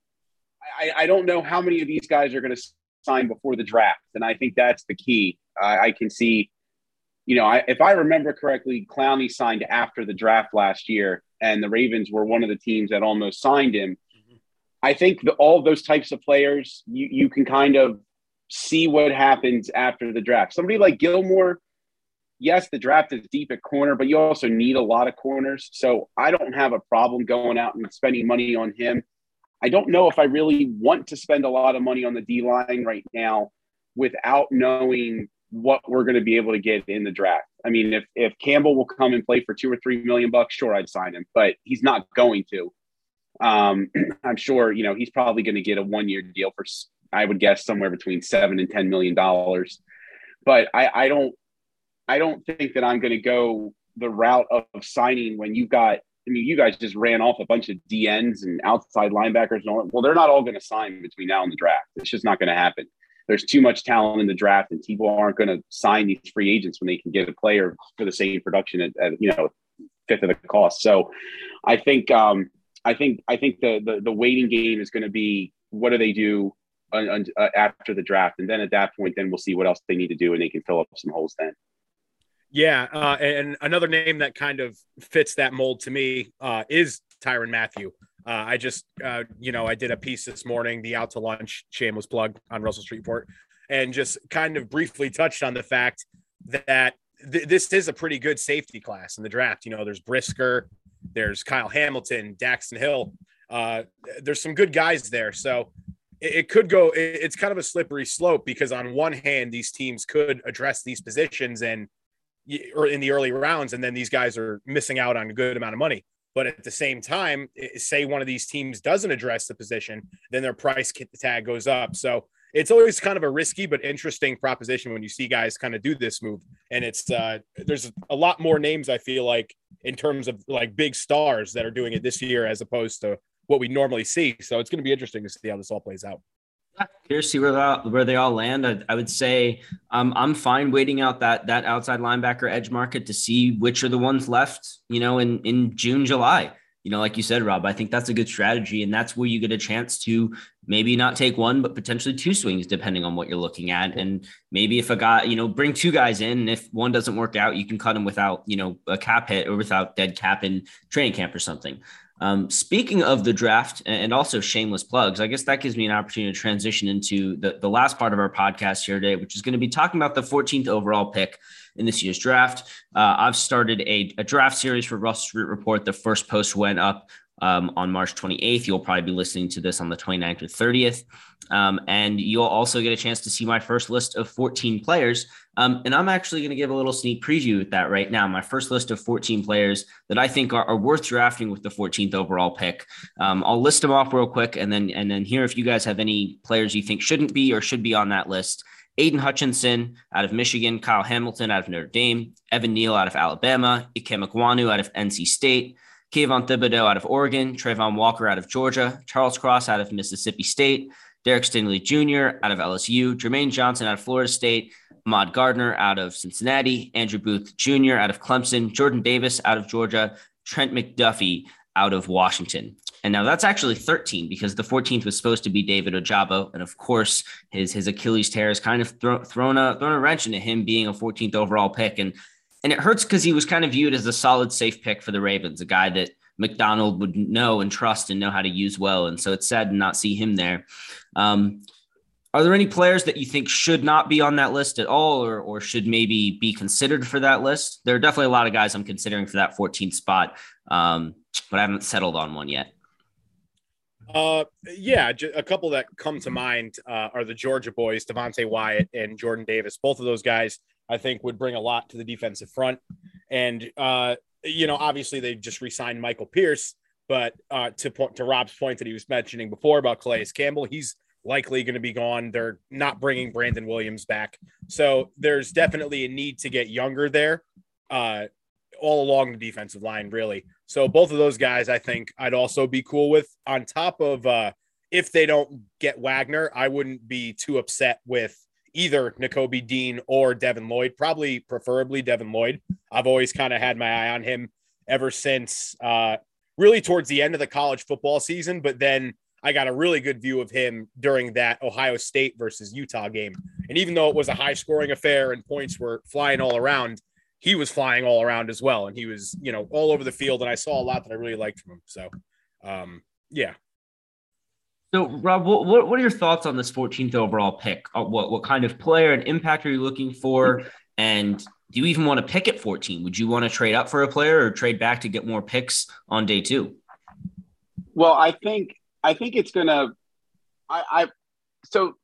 I, I, don't know how many of these guys are going to sign before the draft, and I think that's the key. I, I can see, you know, I, if I remember correctly, Clowney signed after the draft last year, and the Ravens were one of the teams that almost signed him. Mm-hmm. I think the, all those types of players, you, you can kind of see what happens after the draft. Somebody like Gilmore, yes, the draft is deep at corner, but you also need a lot of corners. So I don't have a problem going out and spending money on him. I don't know if I really want to spend a lot of money on the D line right now without knowing what we're going to be able to get in the draft. I mean, if if Campbell will come and play for two or three million bucks, sure, I'd sign him, but he's not going to. Um, I'm sure you know he's probably going to get a one year deal for I would guess somewhere between seven and ten million dollars. But I, I don't I don't think that I'm going to go the route of, signing when you've got. I mean, you guys just ran off a bunch of DNs and outside linebackers and all. Well, they're not all going to sign between now and the draft. It's just not going to happen. There's too much talent in the draft, and people aren't going to sign these free agents when they can get a player for the same production at, at you know fifth of the cost. So, I think um, I think I think the the, the waiting game is going to be what do they do uh, uh, after the draft, and then at that point, then we'll see what else they need to do, and they can fill up some holes then. Yeah, uh, and another name that kind of fits that mold to me uh, is Tyrann Mathieu. Uh, I just, uh, you know, I did a piece this morning, the out to lunch shameless plug on Russell Street Report, and just kind of briefly touched on the fact that th- this is a pretty good safety class in the draft. You know, there's Brisker, there's Kyle Hamilton, Daxton Hill. Uh, there's some good guys there. So it could go it's kind of a slippery slope because on one hand these teams could address these positions and or in the early rounds and then these guys are missing out on a good amount of money but at the same time say one of these teams doesn't address the position then their price tag goes up so it's always kind of a risky but interesting proposition when you see guys kind of do this move and it's uh there's a lot more names i feel like in terms of like big stars that are doing it this year as opposed to what we normally see. So it's going to be interesting to see how this all plays out. Curious to see where all, where they all land. I, I would say um, I'm fine waiting out that that outside linebacker edge market to see which are the ones left. You know, in in June, July. You know, like you said, Rob, I think that's a good strategy, and that's where you get a chance to maybe not take one, but potentially two swings, depending on what you're looking at. And maybe if a guy, you know, bring two guys in, and if one doesn't work out, you can cut them without, you know, a cap hit or without dead cap in training camp or something. Um, speaking of the draft and also shameless plugs, I guess that gives me an opportunity to transition into the, the last part of our podcast here today, which is going to be talking about the 14th overall pick in this year's draft. Uh, I've started a, a, draft series for Russell Street Report. The first post went up um, on March 28th. You'll probably be listening to this on the 29th or 30th. Um, and you'll also get a chance to see my first list of 14 players. Um, and I'm actually going to give a little sneak preview with that right now. My first list of 14 players that I think are, are worth drafting with the 14th overall pick. Um, I'll list them off real quick and then and then here if you guys have any players you think shouldn't be or should be on that list. Aidan Hutchinson out of Michigan, Kyle Hamilton out of Notre Dame, Evan Neal out of Alabama, Ikem Ekwonu out of NC State, Kayvon Thibodeaux out of Oregon, Travon Walker out of Georgia, Charles Cross out of Mississippi State, Derek Stingley Jr. out of LSU, Jermaine Johnson out of Florida State, Ahmad Gardner out of Cincinnati, Andrew Booth Jr. out of Clemson, Jordan Davis out of Georgia, Trent McDuffie out of Washington. And now that's actually 13 because the 14th was supposed to be David Ojabo. And of course, his his Achilles tear has kind of throw, thrown a thrown a wrench into him being a 14th overall pick. And and it hurts because he was kind of viewed as a solid, safe pick for the Ravens, a guy that Macdonald would know and trust and know how to use well. And so it's sad to not see him there. Um, are there any players that you think should not be on that list at all or, or should maybe be considered for that list? There are definitely a lot of guys I'm considering for that 14th spot, um, but I haven't settled on one yet. Uh, yeah, a couple that come to mind uh, are the Georgia boys, Devonte Wyatt and Jordan Davis. Both of those guys, I think, would bring a lot to the defensive front. And uh, you know, obviously they just re-signed Michael Pierce, but uh, to point to Rob's point that he was mentioning before about Calais Campbell, he's likely going to be gone. They're not bringing Brandon Williams back, so there's definitely a need to get younger there. Uh, all along the defensive line, really. So both of those guys, I think I'd also be cool with. On top of uh, if they don't get Wagner, I wouldn't be too upset with either Nakobe Dean or Devin Lloyd. Probably, preferably Devin Lloyd. I've always kind of had my eye on him ever since uh, really towards the end of the college football season. But then I got a really good view of him during that Ohio State versus Utah game. And even though it was a high scoring affair and points were flying all around, he was flying all around as well, and he was you know all over the field, and I saw a lot that I really liked from him. So, um, yeah. So, Rob, what, what are your thoughts on this 14th overall pick? Uh, what what kind of player and impact are you looking for? And do you even want to pick at 14? Would you want to trade up for a player or trade back to get more picks on day two? Well, I think I think it's gonna. I, I so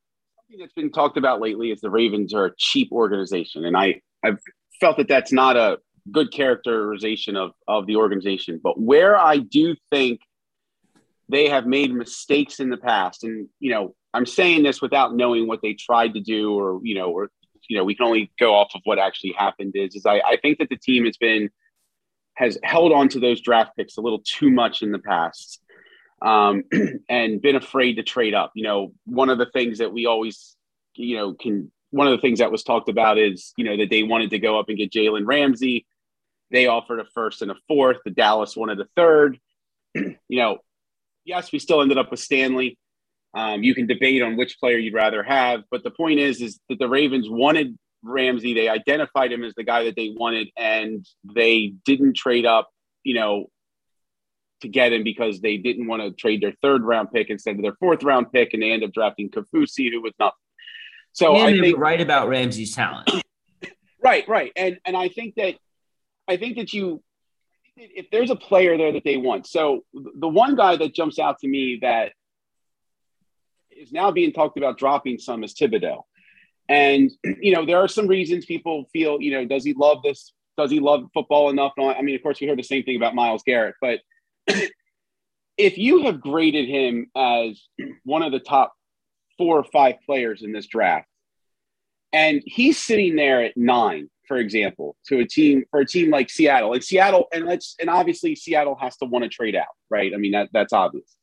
something that's been talked about lately is the Ravens are a cheap organization, and I I've felt that that's not a good characterization of of the organization. But where I do think they have made mistakes in the past, and you know, I'm saying this without knowing what they tried to do, or you know, or you know, we can only go off of what actually happened. Is is I, I think that the team has been has held on to those draft picks a little too much in the past. Um, and been afraid to trade up. You know, one of the things that we always, you know, can one of the things that was talked about is, you know, that they wanted to go up and get Jalen Ramsey. They offered a first and a fourth. The Dallas wanted a third. you know, yes, we still ended up with Stanley. Um, you can debate on which player you'd rather have, but the point is, is that the Ravens wanted Ramsey. They identified him as the guy that they wanted, and they didn't trade up. You know, to get him because they didn't want to trade their third round pick instead of their fourth round pick, and they end up drafting Kaufusi, who was nothing. So and I think right about Ramsey's talent. right, right, and and I think that I think that you if there's a player there that they want. So the one guy that jumps out to me that is now being talked about dropping some is Thibodeaux. And you know, there are some reasons people feel, you know, does he love this? Does he love football enough? I mean, of course, we heard the same thing about Myles Garrett, but if you have graded him as one of the top four or five players in this draft. And he's sitting there at nine, for example, to a team for a team like Seattle. And Seattle, and let's and obviously Seattle has to want to trade out, right? I mean, that that's obvious.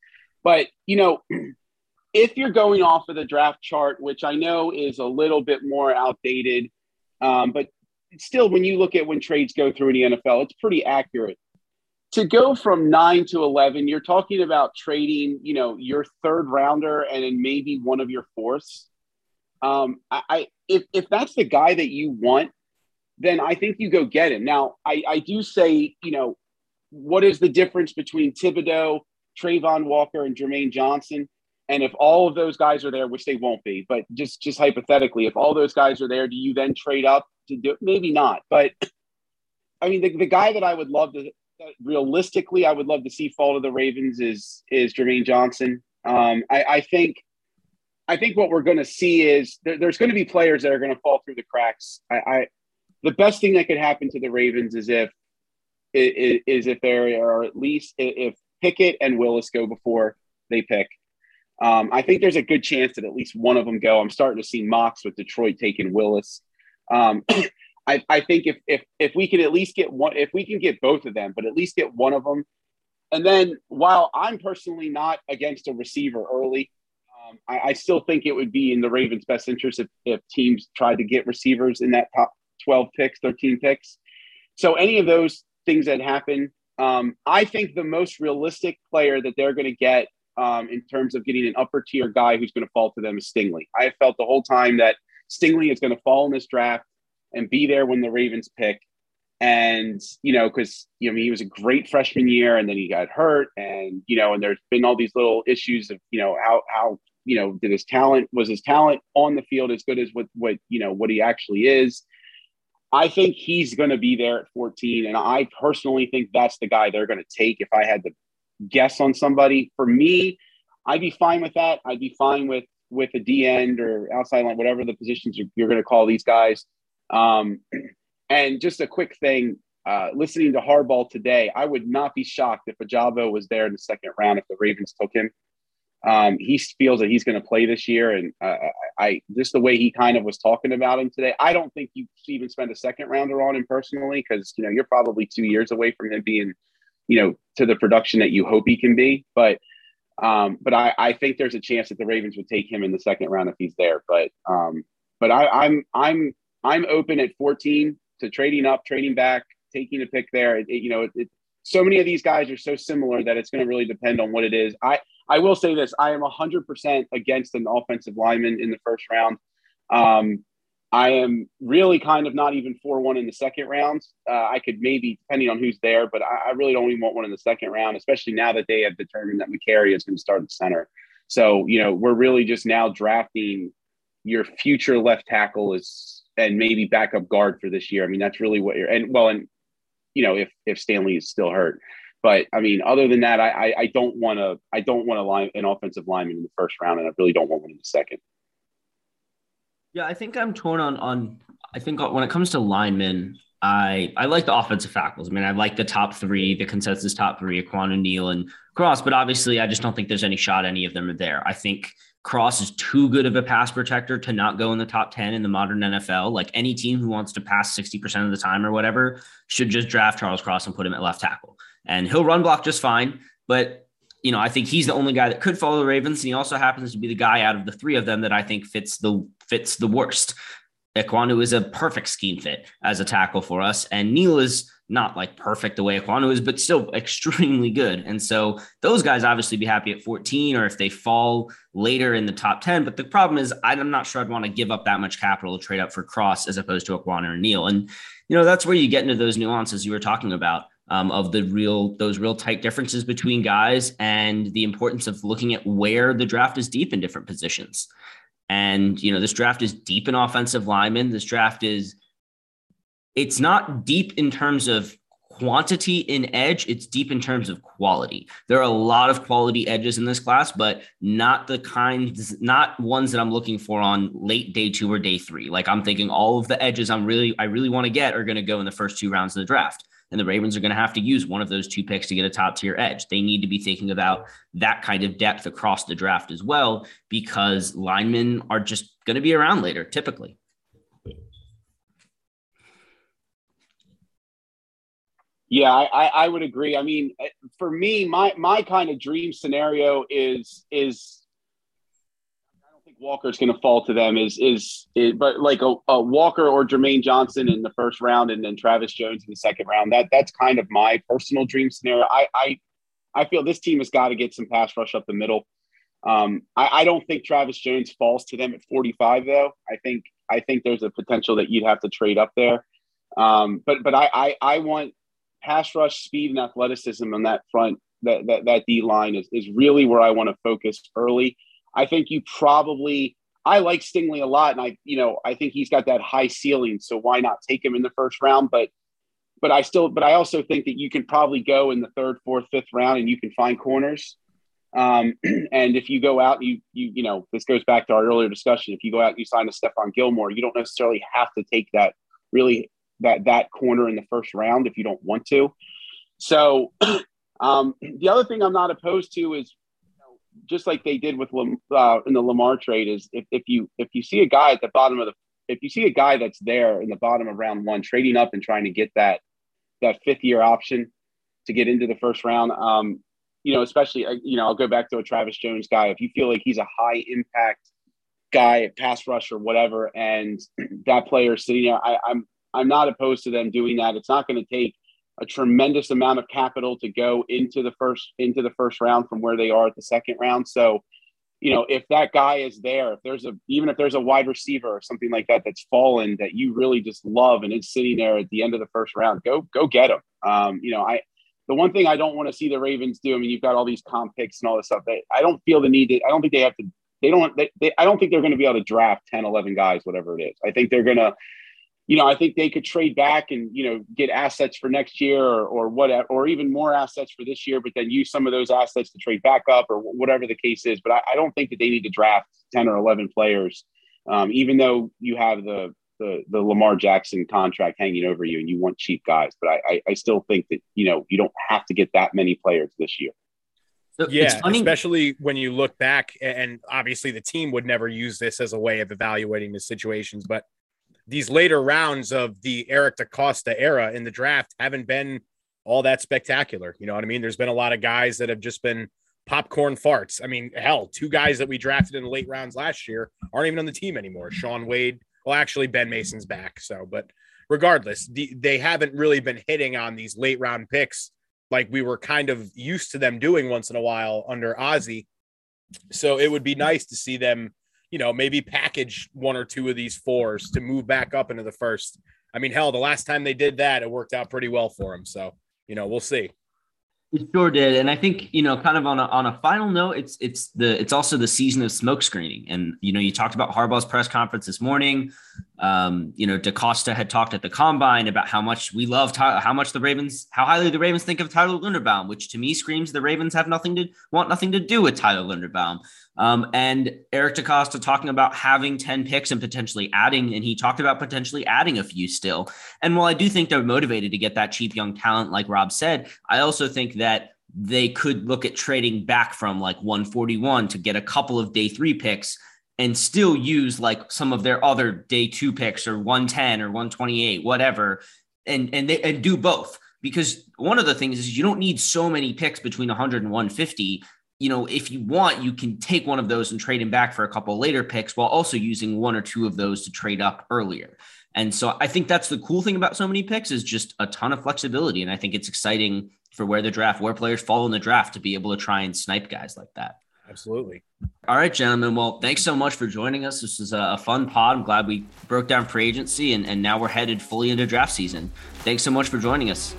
But you know, if you're going off of the draft chart, which I know is a little bit more outdated, um, but still, when you look at when trades go through in the NFL, it's pretty accurate to go from nine to 11, you're talking about trading, you know, your third rounder and then maybe one of your fourths. Um, I, I if, if that's the guy that you want, then I think you go get him. Now, I, I do say, you know, what is the difference between Thibodeaux, Travon Walker, and Jermaine Johnson? And if all of those guys are there, which they won't be, but just just hypothetically, if all those guys are there, do you then trade up to do? Maybe not, but I mean, the, the guy that I would love to realistically I would love to see fall to the Ravens is is Jermaine Johnson. Um, I, I think I think what we're going to see is there, there's going to be players that are going to fall through the cracks. I, I, the best thing that could happen to the Ravens is if is, if there are at least if Pickett and Willis go before they pick. Um, I think there's a good chance that at least one of them go. I'm starting to see mocks with Detroit taking Willis. Um, I, I think if if if we can at least get one, if we can get both of them, but at least get one of them, and then while I'm personally not against a receiver early, um, I, I, still think it would be in the Ravens' best interest if, if teams tried to get receivers in that top 12 picks, 13 picks. So any of those things that happen, um, I think the most realistic player that they're going to get um, in terms of getting an upper tier guy who's going to fall to them is Stingley. I have felt the whole time that Stingley is going to fall in this draft and be there when the Ravens pick. And, you know, because, you know, he was a great freshman year and then he got hurt. And, you know, and there's been all these little issues of, you know, how, how, you know, did his talent, was his talent on the field as good as what, what, you know, what he actually is? I think he's going to be there at 14. And I personally think that's the guy they're going to take if I had to guess on somebody. For me, I'd be fine with that. I'd be fine with with a D end or outside line, whatever the positions you're, you're going to call these guys. Um, and just a quick thing, uh, listening to Harbaugh today, I would not be shocked if Ojabo was there in the second round if the Ravens took him. Um, he feels that he's going to play this year, and uh, I just the way he kind of was talking about him today. I don't think you even spend a second rounder on him personally because you know you're probably two years away from him being, you know, to the production that you hope he can be. But um, but I, I think there's a chance that the Ravens would take him in the second round if he's there. But um, but I, I'm I'm I'm open at 14 to trading up, trading back, taking a pick there. It, it, you know, it, it, so many of these guys are so similar that it's going to really depend on what it is. I I will say this: I am 100% against an offensive lineman in the first round. Um, I am really kind of not even for one in the second round. Uh, I could maybe, depending on who's there, but I, I, really don't even want one in the second round, especially now that they have determined that Mekari is going to start at center. So, you know, we're really just now drafting your future left tackle is and maybe backup guard for this year. I mean, that's really what you're and well, and you know, if if Stanley is still hurt. But I mean, other than that, I I, don't want to I don't want to line an offensive lineman in the first round, and I really don't want one in the second. Yeah, I think I'm torn on on. I think when it comes to linemen, I I like the offensive tackles. I mean, I like the top three, the consensus top three, Ekwonu, Neal, and Cross. But obviously, I just don't think there's any shot any of them are there. I think Cross is too good of a pass protector to not go in the top 10 in the modern NFL. Like any team who wants to pass 60% of the time or whatever should just draft Charles Cross and put him at left tackle. And he'll run block just fine. But you know, I think he's the only guy that could follow the Ravens, and he also happens to be the guy out of the three of them that I think fits the fits the worst. Ekwonu is a perfect scheme fit as a tackle for us, and Neal is not like perfect the way Ekwonu is, but still extremely good. And so those guys obviously be happy at 14 or if they fall later in the top 10. But the problem is, I'm not sure I'd want to give up that much capital to trade up for Cross as opposed to Ekwonu or Neal. And, you know, that's where you get into those nuances you were talking about. Um, of the real those real tight differences between guys and the importance of looking at where the draft is deep in different positions. And you know, this draft is deep in offensive linemen. This draft is it's not deep in terms of quantity in edge, it's deep in terms of quality. There are a lot of quality edges in this class, but not the kinds, not ones that I'm looking for on late day two or day three. Like I'm thinking all of the edges I'm really, I really want to get are going to go in the first two rounds of the draft. And the Ravens are going to have to use one of those two picks to get a top tier edge. They need to be thinking about that kind of depth across the draft as well, because linemen are just going to be around later, typically. Yeah, I, I would agree. I mean, eh, for me, my my kind of dream scenario is is I don't think Walker's going to fall to them. Is, is is but like a, a, Walker or Jermaine Johnson in the first round, and then Travis Jones in the second round. That that's kind of my personal dream scenario. I I, I feel this team has got to get some pass rush up the middle. Um, I, I don't think Travis Jones falls to them at 45 though. I think I think there's a potential that you'd have to trade up there. Um, but but I, I I want pass rush speed and athleticism on that front, that that, that D line is, is really where I want to focus early. I think you probably I like Stingley a lot, and I you know I think he's got that high ceiling, so why not take him in the first round? But but I still, but I also think that you can probably go in the third, fourth, fifth round, and you can find corners. Um, and if you go out, you you you know, this goes back to our earlier discussion. If you go out and you sign a Stephon Gilmore, you don't necessarily have to take that really that that corner in the first round if you don't want to. So um, the other thing I'm not opposed to is just like they did with uh, in the Lamar trade is if, if you if you see a guy at the bottom of the if you see a guy that's there in the bottom of round one trading up and trying to get that that fifth year option to get into the first round, um, you know, especially uh, you know I'll go back to a Travis Jones guy. If you feel like he's a high impact guy pass rush or whatever, and that player sitting there, I, I'm I'm not opposed to them doing that. It's not going to take a tremendous amount of capital to go into the first into the first round from where they are at the second round. So, you know, if that guy is there, if there's a even if there's a wide receiver or something like that that's fallen that you really just love and it's sitting there at the end of the first round, go go get him. Um, you know, I the one thing I don't want to see the Ravens do. I mean, you've got all these comp picks and all this stuff. They, I don't feel the need. To, I don't think they have to. They don't. They, they, I don't think they're going to be able to draft 10, 11 guys, whatever it is. I think they're going to you know, I think they could trade back and you know get assets for next year or or whatever, or even more assets for this year, but then use some of those assets to trade back up or whatever the case is. But I, I don't think that they need to draft ten or eleven players, um, even though you have the, the the Lamar Jackson contract hanging over you and you want cheap guys. But I, I, I still think that you know you don't have to get that many players this year. yeah, especially when you look back, and obviously the team would never use this as a way of evaluating the situations, but these later rounds of the Eric DeCosta era in the draft haven't been all that spectacular. You know what I mean? There's been a lot of guys that have just been popcorn farts. I mean, hell, two guys that we drafted in the late rounds last year aren't even on the team anymore. Shaun Wade, well, actually, Ben Mason's back. So, but regardless, the, they haven't really been hitting on these late round picks like we were kind of used to them doing once in a while under Ozzie. So it would be nice to see them you know, maybe package one or two of these fours to move back up into the first. I mean, hell, the last time they did that, it worked out pretty well for them. So, you know, we'll see. It sure did, and I think you know, kind of on a on a final note, it's it's the it's also the season of smoke screening, and you know, you talked about Harbaugh's press conference this morning. Um, you know, DeCosta had talked at the combine about how much we love how much the Ravens, how highly the Ravens think of Tyler Linderbaum, which to me screams the Ravens have nothing to want nothing to do with Tyler Linderbaum. Um, and Eric DeCosta talking about having 10 picks and potentially adding, and he talked about potentially adding a few still. And while I do think they're motivated to get that cheap young talent, like Rob said, I also think that they could look at trading back from like 141 to get a couple of day three picks and still use like some of their other day two picks or 110 or 128, whatever, and and they and do both. Because one of the things is you don't need so many picks between 100 and 150 you know, if you want, you can take one of those and trade him back for a couple later picks while also using one or two of those to trade up earlier. And so I think that's the cool thing about so many picks is just a ton of flexibility. And I think it's exciting for where the draft, where players fall in the draft to be able to try and snipe guys like that. Absolutely. All right, gentlemen. Well, thanks so much for joining us. This was a fun pod. I'm glad we broke down free agency and, and now we're headed fully into draft season. Thanks so much for joining us.